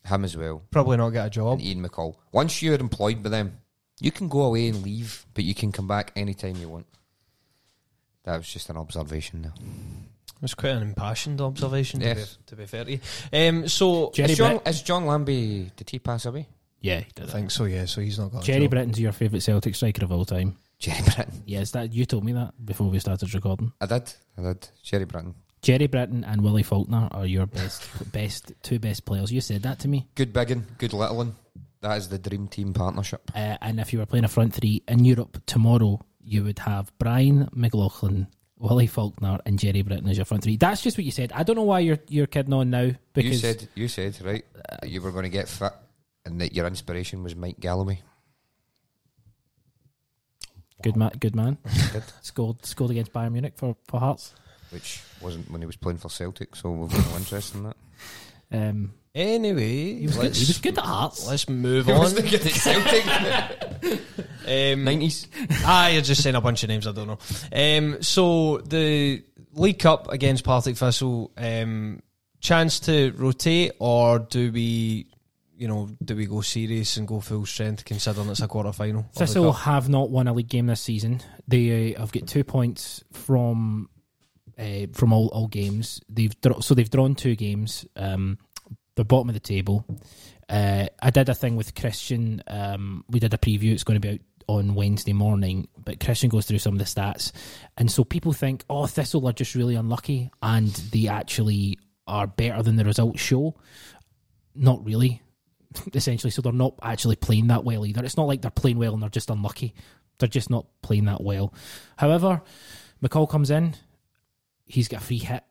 him as well, probably not get a job. and Ian McCall. Once you're employed by them, you can go away and leave, but you can come back anytime you want. That was just an observation now. It was quite an impassioned observation, to, Yes. be, to be fair to you. Um, so, Gerry Is John, Britt- is John Lambie, did he pass away? yeah, he I did that. think so, yeah. So he's not got a Gerry job. Britton's your favourite Celtic striker of all time. Gerry Britton. Yes, that you told me that before we started recording. I did, I did. Gerry Britton. Gerry Britton and Willie Falconer are your best, best two best players. You said that to me. Good biggin, good little one. That is the dream team partnership. Uh, and if you were playing a front three in Europe tomorrow, you would have Brian McLaughlin, Willie Falconer, and Gerry Britton as your front three. That's just what you said. I don't know why you're you're kidding on now Because you said, you said, right, that you were going to get fit and that your inspiration was Mike Galloway. good man, good man, Did. scored scored against Bayern Munich for for Hearts. which wasn't when he was playing for Celtic, so we've got no interest in that. Um, Anyway, he was good. let's, He was good at Hearts. let's move He on. wasn't good at Celtic. Um, 90s. ah, you're just saying a bunch of names I don't know. Um, so the League Cup against Partick Thistle, um, chance to rotate, or do we, you know, do we go serious and go full strength, considering it's a quarter final? of Thistle have not won a league game this season. They uh, have got two points from uh, from all, all games. They've dra- so they've drawn two games. Um, they're bottom of the table. Uh, I did a thing with Christian. Um, we did a preview. It's going to be out on Wednesday morning. But Christian goes through some of the stats, and so people think, oh, Thistle are just really unlucky, and they actually are better than the results show. Not really essentially. So they're not actually playing that well either. It's not like they're playing well and they're just unlucky. They're just not playing that well. However, McCall comes in, he's got a free hit.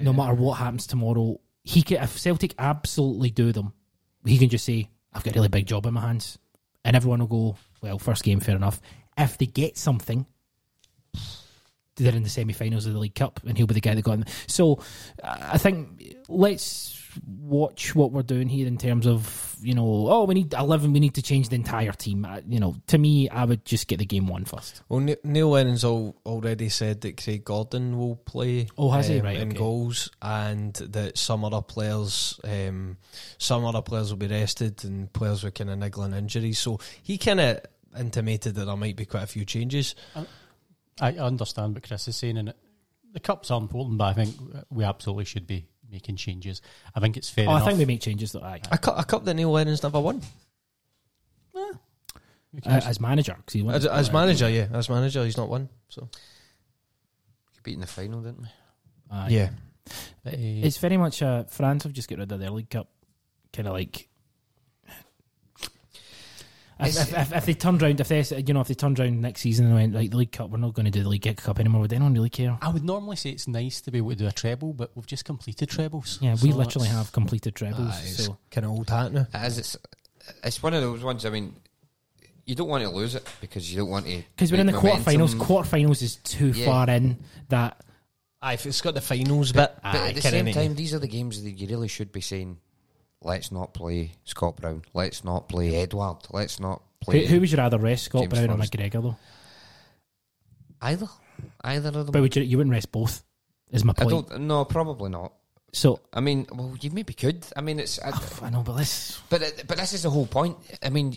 No matter what happens tomorrow, he can, if Celtic absolutely do them, he can just say, "I've got a really big job in my hands," and everyone will go, "Well, first game, fair enough." If they get something, they're in the semi-finals of the League Cup, and he'll be the guy that got in. So, I think let's watch what we're doing here in terms of you know, oh, we need eleven, we need to change the entire team. Uh, you know, to me, I would just get the game one first. Well, Neil Lennon's al- already said that Craig Gordon will play. Oh, has he? um, Right, in okay. goals, and that some other players, um, some other players will be rested, and players with kind of niggling injuries. So he kind of intimated that there might be quite a few changes. I understand what Chris is saying, and the cups are important, but I think we absolutely should be making changes. I think it's fair Oh, I enough. think we make changes though. Aye. A, cu- a cup that Neil Lennon's never won Who Uh, as manager, because he won as, as manager. Yeah, as manager, he's not won. So We beat in the final, didn't we? Aye. yeah, But, uh, It's very much uh, France have just got rid of their League Cup, kind of like. If, if, if, if they turned round, if they you know if they turned round next season and went like the League Cup, we're not going to do the League Cup anymore. Would anyone really care? I would normally say it's nice to be able to do a treble, but we've just completed trebles. Yeah, we literally have completed trebles. Aye, it's so kind of old hat now. As it's, it's one of those ones. I mean, you don't want to lose it because you don't want to. because we're in the make quarterfinals, momentum. quarterfinals is too Yeah. far in that. Aye, if it's got the finals bit, But aye, at the same time, these are the games that you really should be saying, let's not play Scott Brown. Let's not play Edouard. Let's not play who would you rather rest, Scott James Brown or Forrest. McGregor though? either. Either of them. But would you you wouldn't rest both? Is my I point. don't. No, probably not. So I mean, well, you maybe could. I mean, it's. I, ah, I know, but this. But it- but this is the whole point. I mean,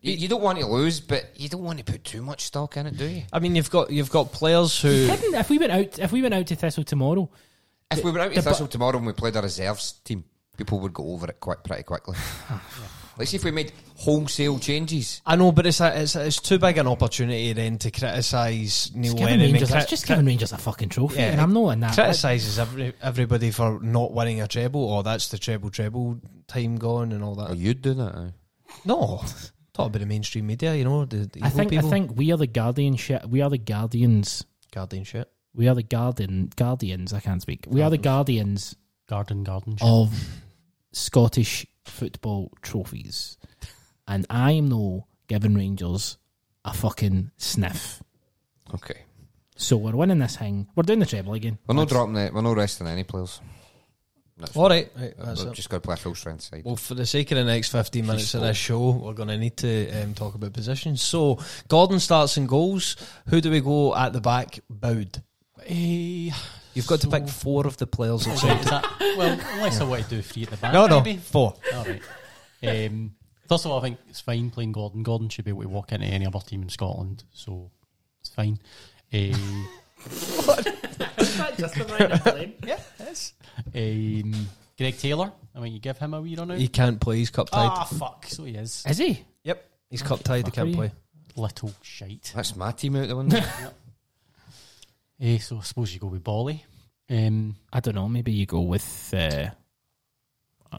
you, you don't want to lose, but you don't want to put too much stock in it, do you? I mean, you've got you've got players who. If we went out, if we went out to Thistle tomorrow, If we went out the to bu- Thistle tomorrow and we played a reserves team, people would go over it quite pretty quickly. Let's see if we made wholesale changes. I know, but it's a, it's a, it's too big an opportunity then to criticise Neil It's Lennon. Rangers, cri- that's just cri- giving Rangers a fucking trophy, Yeah, and I'm not in that. Criticises every, everybody for not winning a treble, or that's the treble treble time gone and all that. Oh, you'd do that? eh? No, talk about the mainstream media. You know, the, the I think people. I think we are the guardian shit. We are the guardians. Guardian shit. We are the guardian guardians. I can't speak. We are the guardians Garden, garden. shit. of Scottish football trophies, and I am no giving Rangers a fucking sniff. Okay. So we're winning this thing. We're doing the treble again. We're not dropping it. We're not resting any players. That's All right, right, We've it. just got to play a full strength side. Well, for the sake of the next 15 minutes of this show, we're going to need to um, talk about positions. So, Gordon starts in goals. Who do we go at the back? Boud. Eh, You've got to pick four of the players Is outside. that- well, unless I want to do three at the back. No, no, maybe. four. All right. Um, first of all, I think it's fine playing Gordon. Gordon should be able to walk into any other team in Scotland, so it's fine. Uh, just the right blame. yeah, yes. Um, Greg Taylor. I mean, you give him a wee run out. He can't play. He's cup tied. Ah, fuck. So he is. Is he? Yep. He's cup tied. He can't play. Little shite. That's my team out the window. Eh, so I suppose you go with Bolly. Um, I don't know. Maybe you go with. Uh, uh,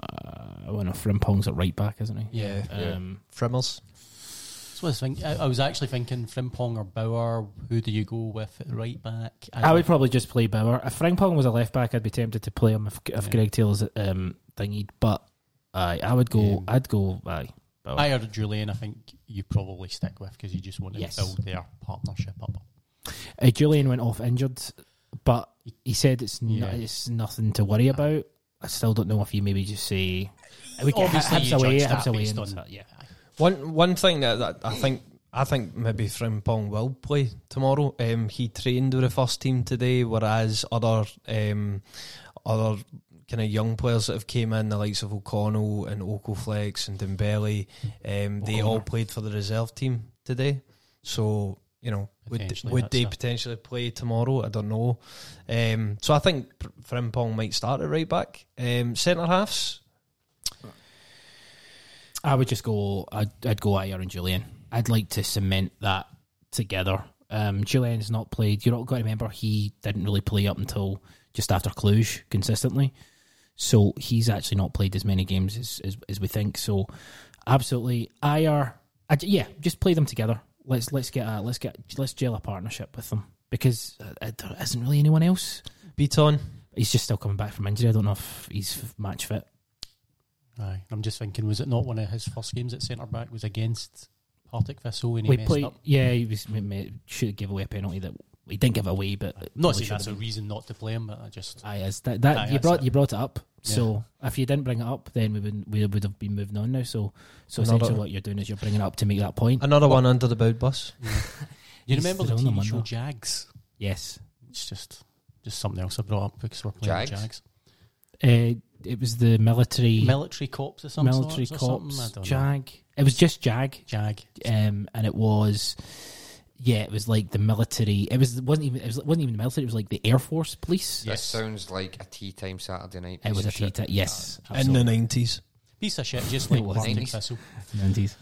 I don't know. Frimpong's at right back, isn't he? Yeah. Um, Frimmels. so I was, think, I, I was actually thinking Frimpong or Bauer. Who do you go with at right back? I would probably just play Bauer. If Frimpong was a left back, I'd be tempted to play him if, if Yeah. Greg Taylor's um, thingy. But aye, I would go. Um, I'd go. Aye, Bauer. I heard Jullien. I think you probably stick with because you just want to Yes. build their partnership up. Uh, Jullien went off injured, but he said it's Yeah. no, it's nothing to worry about. I still don't know if you maybe just say we get Obviously, Hibs away, judge that Hibs away, based and on- so- yeah. One one thing that, that I think I think maybe Frimpong will play tomorrow. Um, he trained with the first team today, whereas other um, other kind of young players that have came in, the likes of O'Connell and Okoflex and Dembele, um, they all played for the reserve team today. So you know, would would they potentially play tomorrow? I don't know. Um, so I think Frimpong might start at right back. Um, Centre halves. I would just go. I'd, I'd go Ajer and Jullien. I'd like to cement that together. Um, Jullien's not played. You're not got to remember he didn't really play up until just after Cluj consistently. So he's actually not played as many games as as, as we think. So absolutely, Ajer. I, yeah, just play them together. Let's let's get a, let's get let's gel a partnership with them because uh, there isn't really anyone else. Beaton. He's just still coming back from injury. I don't know if he's match fit. Aye, I'm just thinking, was it not one of his first games at centre back was against Partick Thistle when he We messed played, up? yeah, he was should give away a penalty that he didn't give away, but Not probably saying should that's a reason not to play him, but I just Aye, is that, that Aye, you brought it. you brought it up. Yeah. So if you didn't bring it up, then we would we would have been moving on now. So so Another- essentially, what you're doing is you're bringing it up to make that point. Another one under the boud bus. you He's remember the thrown them TV on show. Jags? Yes, It's just just something else I brought up because we're playing Jags? Jags. uh, it was the military Military cops or something. military sorts or something? I don't know. Jag. It was just Jag, Jag. um, and it was. Yeah, it was like the military. It was it wasn't even it was, wasn't even the military. It was like the Air Force Police. This sounds like a tea time Saturday night. It was a tea time. Yes, In the nineties. Piece of shit, just like was. Partick 90s. Thistle. nineties.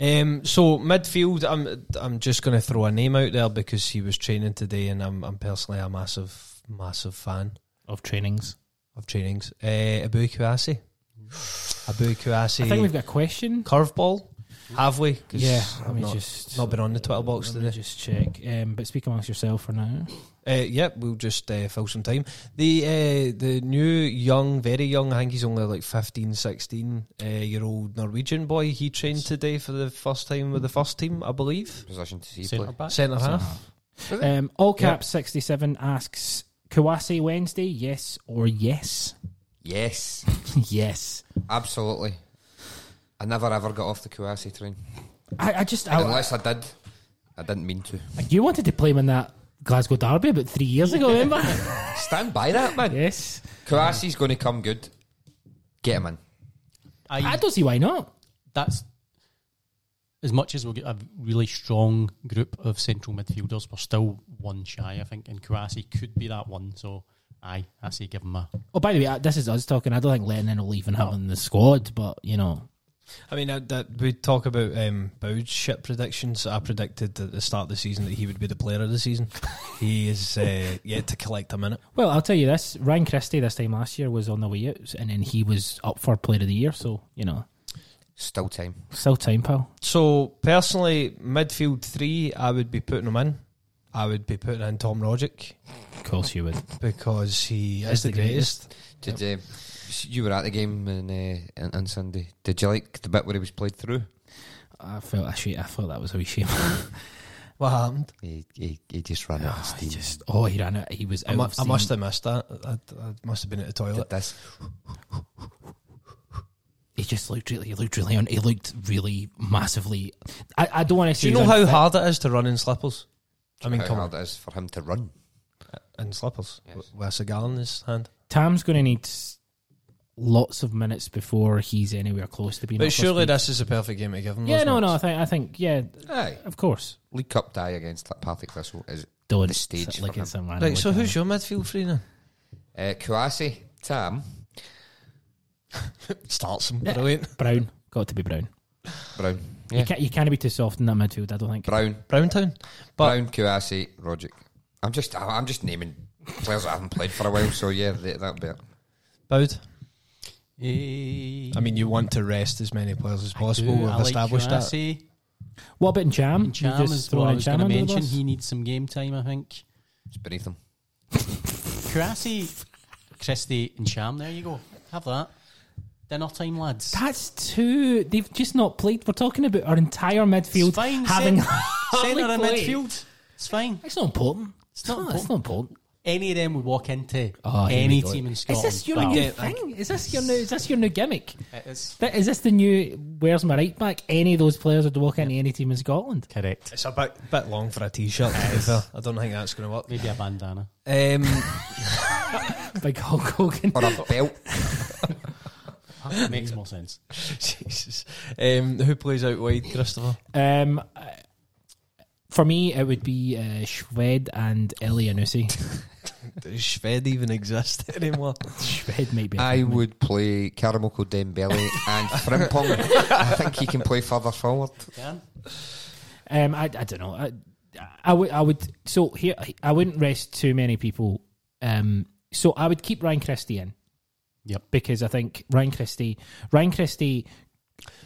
Um, so midfield, I'm I'm just going to throw a name out there because he was training today, and I'm I'm personally a massive massive fan of trainings of trainings. Uh, Abu Kouassi, Abu Kouassi. I think we've got a question. curveball. Have we? 'Cause Yeah, I've let me not, just not been on the Twitter box let me today. just check. Um, but speak amongst yourself for now. Uh, yep, we'll just uh, fill some time. The uh, the new young, very young, I think he's only like 15, 16 uh, year old Norwegian boy. He trained today for the first time with the first team, I believe. Position to see Centre back. Centre half. Um, all caps sixty seven asks Kouassi Wednesday, yes or yes? Yes, yes. absolutely. I never ever got off the Kouassi train. I, I just I, Unless I did, I didn't mean to. you wanted to play him in that Glasgow Derby about three years ago. Remember? Stand by that, man. yes. Kouassi's going to come good. Get him in. I don't see why not. That's as much as we'll get a really strong group of central midfielders, we're still one shy, I think, and Kouassi could be that one. So, aye, I say give him a. Oh, by the way, uh, this is us talking. I don't think Lennon will even have in the squad, but you know, I mean, that, that we talk about um, Boud's shit predictions. I predicted at the start of the season that he would be the player of the season. he is uh, yet to collect a minute. well, I'll tell you this: Ryan Christie this time last year was on the way out, and then he was up for Player of the Year. So you know, Still time. still time, pal. So personally, midfield three, I would be putting him in. I would be putting in Tom Rogic Of course, you would. because he Is is the the greatest. Did uh, you were at the game on, uh, on, on Sunday? Did you like the bit where he was played through? I felt a shame. I thought that was a wee shame. What happened? He, he, he just ran out of Oh, he just oh, he ran it. He was. I, Out mu- of I steam. must have missed that. I, I must have been at the toilet. Did this. He just looked really. He looked really. On, he looked really massively. I, I don't want to Do say. you know how unfit. hard it is to run in slippers? I mean, how come hard on, it is for him to run. in slippers Yes. with- with a cigar in his hand. Tam's going to need lots of minutes before he's anywhere close to being. But surely this is a perfect game to give him. Yeah, those no, no. I think. I think. Yeah, Aye. of course. League Cup tie against Partick Thistle is Don't the stage for him. it's a man. Right, so who's your midfield three now? Uh, Kouassi, Tam, Starts him. Brilliant. Brown? Got to be Brown. Brown. You can't. You can't be too soft in that midfield. I don't think. Brown, Browntown. But Brown, Kouassi, Rogic. I'm just I'm just naming players that haven't played for a while, so yeah, that- that'll be it. Boud. Eh, I mean, you want to rest as many players as possible. We've like established that. Kouassi. What about Cham? And Cham You is throwing what I was Cham going to mention. He needs some game time, I think. It's beneath him. Kouassi, Christie, and Cham. There you go. Have that. Dinner time, lads. That's two. They've just not played. We're talking about our entire midfield It's fine. having Centre hardly in played. midfield. It's fine. It's not important. It's not It's not important. Any of them would walk into Oh, here any go. team in Scotland. Is this your Well, new Yeah, thing? Is this your new? Is this your new gimmick? It is That- Is this the new? Where's my right back? Any of those players would walk into any team in Scotland. correct. It's a bit bit long for a t-shirt. to be fair. I don't think that's going to work. Maybe a bandana. Um, Big Hulk Hogan. Or a belt. That makes more sense. Jesus. Um, who plays out wide, Christopher? Um, for me, it would be uh, Shved and Elyounoussi. Does Shved even exist anymore? Shved might be. a I thing, would play Karamoko Dembele and Frimpong. I think he can play further forward. Dan? Um, I, I don't know. I, I would. I would. So here, I wouldn't rest too many people. Um, so I would keep Ryan Christie in. Yep. Because I think Ryan Christie, Ryan Christie,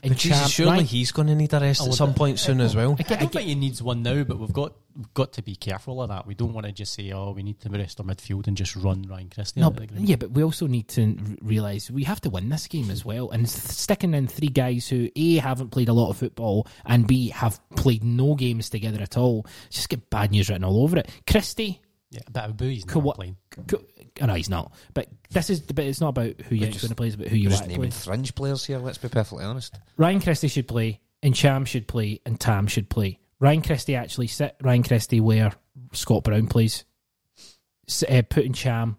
and But Jesus, surely Ryan- he's going to need a rest oh, at would- some point soon as well. I don't think he needs one now, but we've got we've got to be careful of that. We don't want to just say, "Oh, we need to rest our midfield and just run Ryan Christie." No, out of the but, yeah, but we also need to r- realise we have to win this game as well. And s- sticking in three guys who A haven't played a lot of football and B have played no games together at all, just get bad news written all over it. Christie, yeah, but Abu, he's Could not what- playing. co- no, he's not. But this is, but it's not about who you're just- going to play; it's about who you We're just want naming play. fringe players here, let's be perfectly honest. Ryan Christie should play, and Cham should play, and Tam should play. Ryan Christie actually sit Ryan Christie where Scott Brown plays. S- uh, put in Cham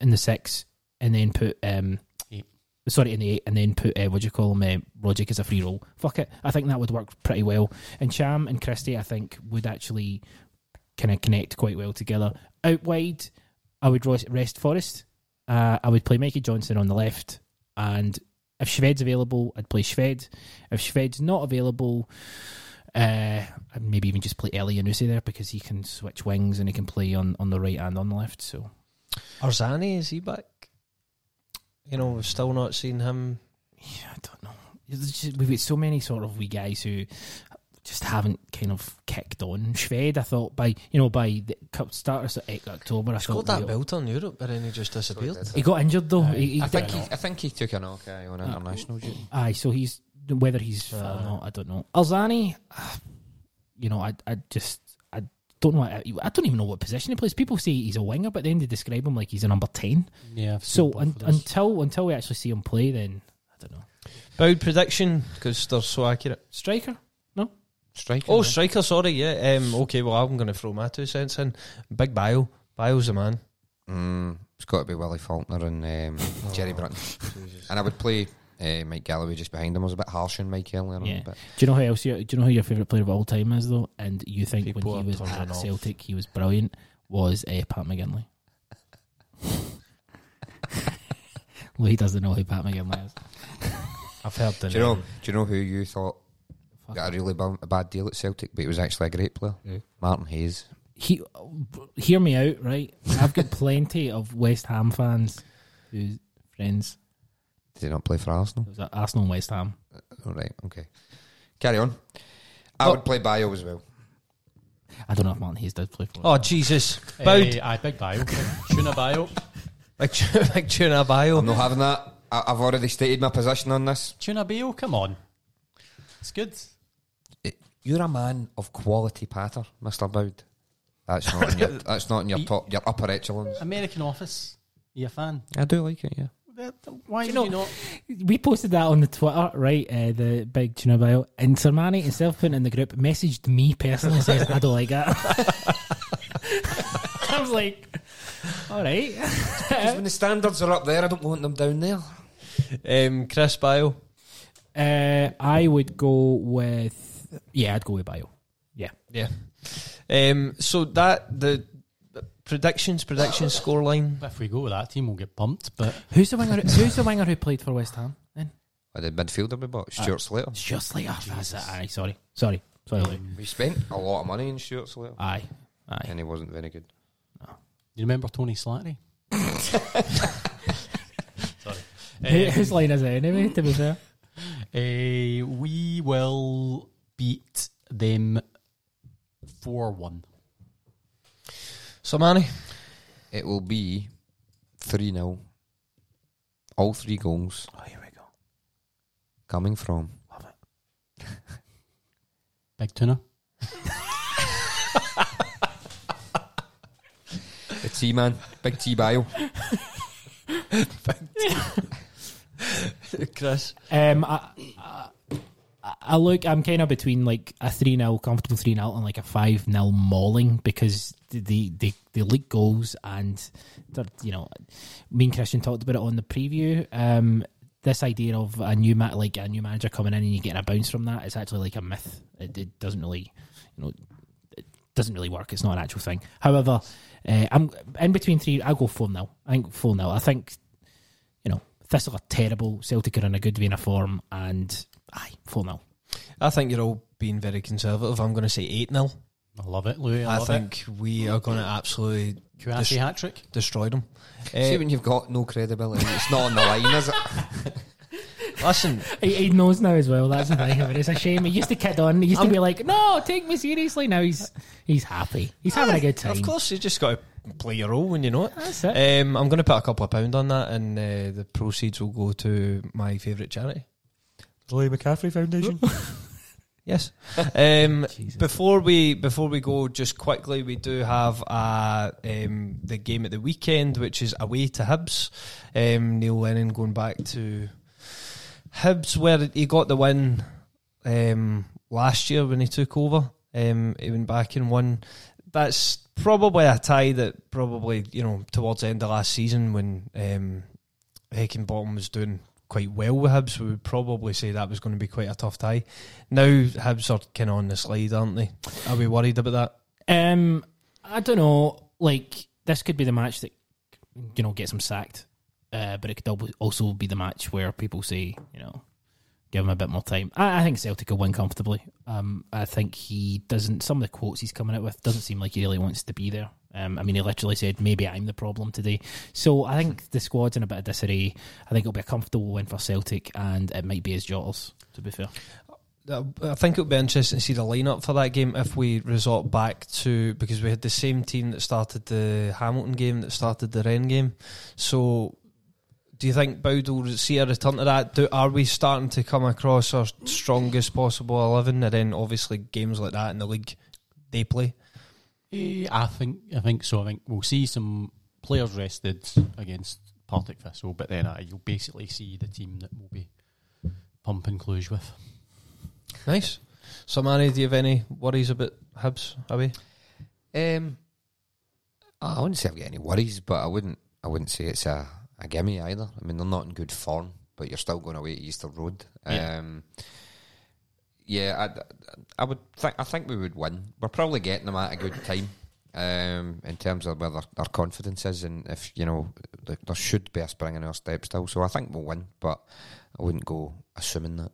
in the six, and then put um, Eight. sorry in the eight, and then put uh, what do you call him? Uh, Rogic as a free roll. Fuck it, I think that would work pretty well. And Cham and Christie, I think, would actually kind of connect quite well together. Out wide, I would rest Forrest. Uh, I would play Mikey Johnston on the left, and if Shved's available, I'd play Shved. If Shved's not available, uh, I'd maybe even just play Elyounoussi there because he can switch wings and he can play on, on the right and on the left. So Arzani, is he back? You know, we've still not seen him. yeah, I don't know. Just- we've got so many sort of wee guys who just haven't kind of kicked on. Shved, I thought by you know by the cup start of October, I He's thought got that we- belt on Europe, but then he just disappeared. he got injured though. He- he I think he, I think he took an knock aye, on international duty. Aye, so he's whether he's uh, fit or not, I don't know. Arzani, ah, you know, I I just I don't know. I, I don't even know what position he plays. People say he's a winger, but then they describe him like he's a number ten. Yeah. I've So un, until until we actually see him play, then I don't know. Boud prediction because they're so accurate. Striker? No, Striker. Oh, striker. Sorry, yeah. Um, okay, well, I'm going to throw my two cents in. Big Bayo. Bayo's the man. Mm, it's got to be Willie Falconer and um, Gerry Britton. And I would play uh, Mike Galloway just behind him. I was a bit harsh on Mike earlier on. Yeah. But Do you know who else? You, do you know who your favourite player of all time is though? And you think People when he was at off. Celtic, he was brilliant. Was uh, Pat McGinlay? He doesn't know who Pat McGinlay is. I've heard the do you know? Do you know who you thought got a really bu- a bad deal at Celtic, but he was actually a great player? Who? Martin Hayes. He, hear me out, right? I've got plenty of West Ham fans who's friends. Did he not play for Arsenal? It was at Arsenal and West Ham. All right, okay. Carry on. I Oh. would play Bayo as well. I don't know if Martin Hayes did play for. Oh, Jesus. Eh, Boud. aye, big Bayo. Tuna Bayo. Big, tu- big tuna Bayo. I'm not having that. I- I've already stated my position on this. Tuna Bayo, come on. It's good. You're a man of quality patter, Mister Boud. That's not in your. That's not in your top. Your upper echelons. American Office. You a fan? I do like it. Yeah. Why Do do you you not? We posted that on the Twitter, right? Uh, the big tuna Bayo, and Sermanni instead of putting in the group, messaged me personally and says, "I don't like that." I was like, "All right." Because when the standards are up there, I don't want them down there. Um, Chris Bio. Uh, I would go with yeah, I'd go with Bayo. Yeah, Yeah. Um, so that, the predictions, predictions, scoreline. If we go with that team, we'll get pumped. But who's the winger? Who's the winger who played for West Ham? Then Or the midfielder we bought, Stuart Slater. Stuart Slater. That's it. Aye, sorry, sorry, sorry. Luke. We spent a lot of money in Stuart Slater, Aye, aye. and he wasn't very good. Do you remember Tony Slattery? Sorry. Who- Um, Whose line is it anyway? To be fair, Uh, we will beat them 4 1. So, Manny. It will be three 0 All three goals oh here we go. coming from Love it. Big tuna. the T man, Big T Bayo. Chris. Um, I, I, I look. I'm kind of between like a three 0 comfortable three 0 and like a five 0 mauling because the the the, league goals and you know, me and Christian talked about it on the preview. Um, this idea of a new ma- like a new manager coming in and you getting a bounce from that is actually like a myth. It, it doesn't really, you know, it doesn't really work. It's not an actual thing. However, uh, I'm in between three. I'll go four 0 I think four 0 I think you know, Thistle are terrible. Celtic are in a good vein of form, and aye, four 0 I think you're all being very conservative. I'm going to say 8 0. I love it, Louis. I, I love think we are going to absolutely it. Kouassi hat trick. destroy them. See Uh, when you've got no credibility, it's not on the line, is it? listen, He, he knows now as well. That's the thing. But it's a shame. He used to kid on. He used to be like, "No, take me seriously." Now he's he's happy. He's having a good time. Of course, you just got to play your role when you know it. That's it. Um, I'm going to put a couple of pound on that, and uh, the proceeds will go to my favourite charity, the McCaffrey Foundation. yes. Um, before we before we go, just quickly, we do have uh, um, the game at the weekend, which is away to Hibs. Um, Neil Lennon going back to Hibs, where he got the win um, last year when he took over. Um, he went back and won. That's probably a tie that probably you know towards the end of last season when um, Heckingbottom was doing quite well with Hibs, we would probably say that was going to be quite a tough tie. Now Hibs are kind of on the slide, aren't they? Are we worried about that? Um, I don't know. Like this could be the match that you know gets him sacked, uh, but it could also be the match where people say, you know, give him a bit more time. I, I think Celtic will win comfortably. Um, I think he doesn't. Some of the quotes he's coming out with doesn't seem like he really wants to be there. Um, I mean, he literally said, "Maybe I'm the problem today." So I think the squad's in a bit of disarray. I think it'll be a comfortable win for Celtic, and it might be his jotters. To be fair, Uh, I think it'll be interesting to see the lineup for that game if we resort back to because we had the same team that started the Hamilton game that started the Rennes game. So, do you think Boud will see a return to that? Do, are we starting to come across our strongest possible eleven? And then obviously games like that in the league they play. Eh, I think I think so. I think we'll see some players rested against Partick Thistle, but then uh, you'll basically see the team that will be pumping Cluj with. Nice. So, Manny, do you have any worries about Hibs away? Um, I wouldn't say I've got any worries, but I wouldn't. I wouldn't say it's a, a gimme either. I mean, they're not in good form, but you're still going away to Easter Road. Yeah. Um, yeah, I, I would. Think, I think we would win. We're probably getting them at a good time. Um, in terms of where their, their confidence is, and if you know, there, there should be a spring in our step still. So I think we'll win, but I wouldn't go assuming that.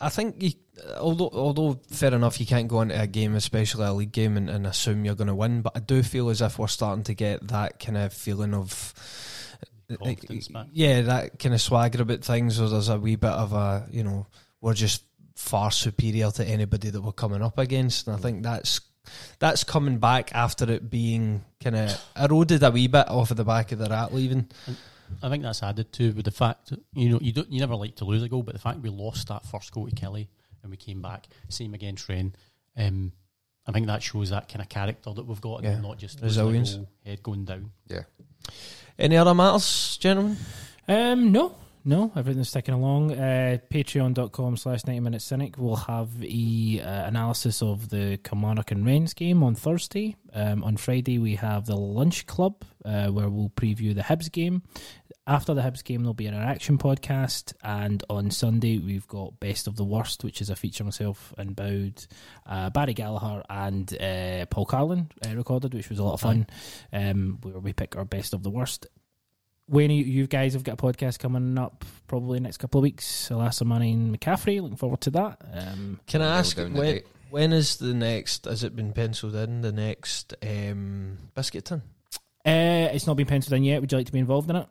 I think, you, although although fair enough, you can't go into a game, especially a league game, and, and assume you're going to win. But I do feel as if we're starting to get that kind of feeling of. Confidence back. Yeah, that kind of swagger about things, or there's a wee bit of a, you know, we're just far superior to anybody that we're coming up against. And I think that's that's coming back after it being kind of eroded a wee bit off of the back of the rat leaving. I think that's added to with the fact that, you know you don't you never like to lose a goal, but the fact we lost that first goal to Killie and we came back, same against Rennes. Um, I think that shows that kind of character that we've got, Yeah. and not just losing Resilience. head going down. Yeah. Any other matters, gentlemen? Um, no, no, everything's ticking along. Uh, Patreon.com slash 90 Minute Cynic will have a uh, analysis of the Kilmarnock and Rennes game on Thursday. Um, on Friday, we have the Lunch Club uh, where we'll preview the Hibs game. After the Hibs game, there'll be an interaction podcast. And on Sunday, we've got Best of the Worst, which is a feature myself and Boud, uh, Barry Gallagher, and uh, Paul Carlin uh, recorded, which was a lot of fun. Um, where we pick our Best of the Worst. Wayne, you, you guys have got a podcast coming up probably next couple of weeks. Alassa Money and McCaffrey. Looking forward to that. Um, Can I ask when, when is the next? Has it been penciled in? The next um, biscuit tin? uh, it's not been penciled in yet. Would you like to be involved in it,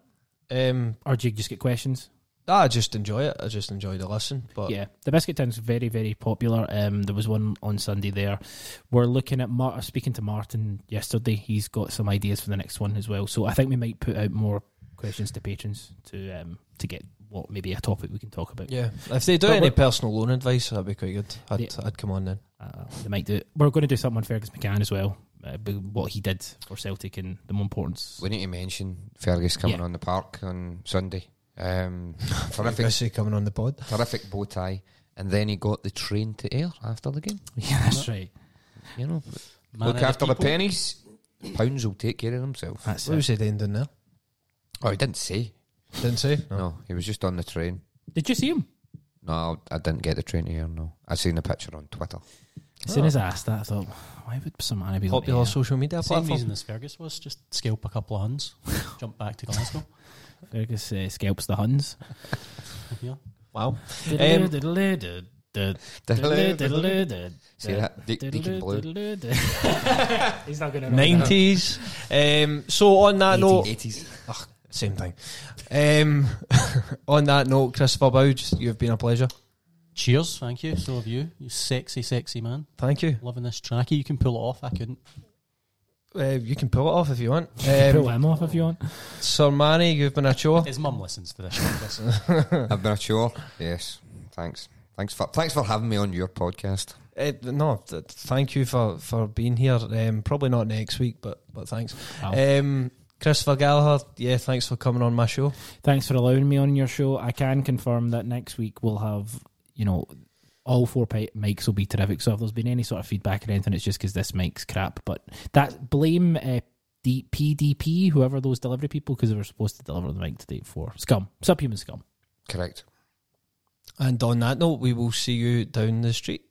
Um, or do you just get questions? I just enjoy it. I just enjoy the listen. But yeah, the biscuit tin's very, very popular. Um, there was one on Sunday there. We're looking at Mar- speaking to Martin yesterday. He's got some ideas for the next one as well. So I think we might put out more questions to patrons to um, to get what maybe a topic we can talk about. yeah, if they do But any personal loan advice, that'd be quite good. I'd, Yeah. I'd come on then. Uh, they might do. We're going to do something on Fergus McCann as well. Uh, what he did for Celtic and the more importance. We need to mention Fergus coming Yeah. on the park on Sunday. Um, terrific, Gussie coming on the pod. terrific bow tie, and then he got the train to Ayr after the game. Yeah, that's right. You know, Man look after the people. pennies. Pounds will take care of themselves. That's What it. was he doing down there? Oh, he didn't say. Didn't say. No, he was just on the train. Did you see him? No, I didn't get the train here. No, I seen the picture on Twitter. As soon as I asked that, I thought, why would some man be Popular like, social media Same platform. reason as Fergus was, just scalp a couple of Huns, jump back to Glasgow. Fergus uh, scalps the Huns. yeah. Wow. See that? De- Deacon Blue. He's not going to Nineties. Um, so on that note, 80s. Ugh, same thing. Um, on that note, Christopher Boud, you've been a pleasure. Cheers, thank you. So have you, you sexy, sexy man. Thank you. Loving this tracky. You can pull it off. I couldn't. Uh, you can pull it off if you want. Pull Um, him off if you want. Sermanni, you've been a chore. His mum listens to this. Chris. I've been a chore. Yes. Thanks. Thanks for thanks for having me on your podcast. Uh, no, th- thank you for, for being here. Um, probably not next week, but but thanks. Wow. Um, Christopher Gallagher, yeah, thanks for coming on my show. Thanks for allowing me on your show. I can confirm that next week we'll have, you know, all four pi- mics will be terrific. So if there's been any sort of feedback or anything, it's just because this mic's crap. But that blame uh, D- PDP, whoever those delivery people, because they were supposed to deliver the mic today for scum, subhuman scum. Correct. And on that note, we will see you down the street.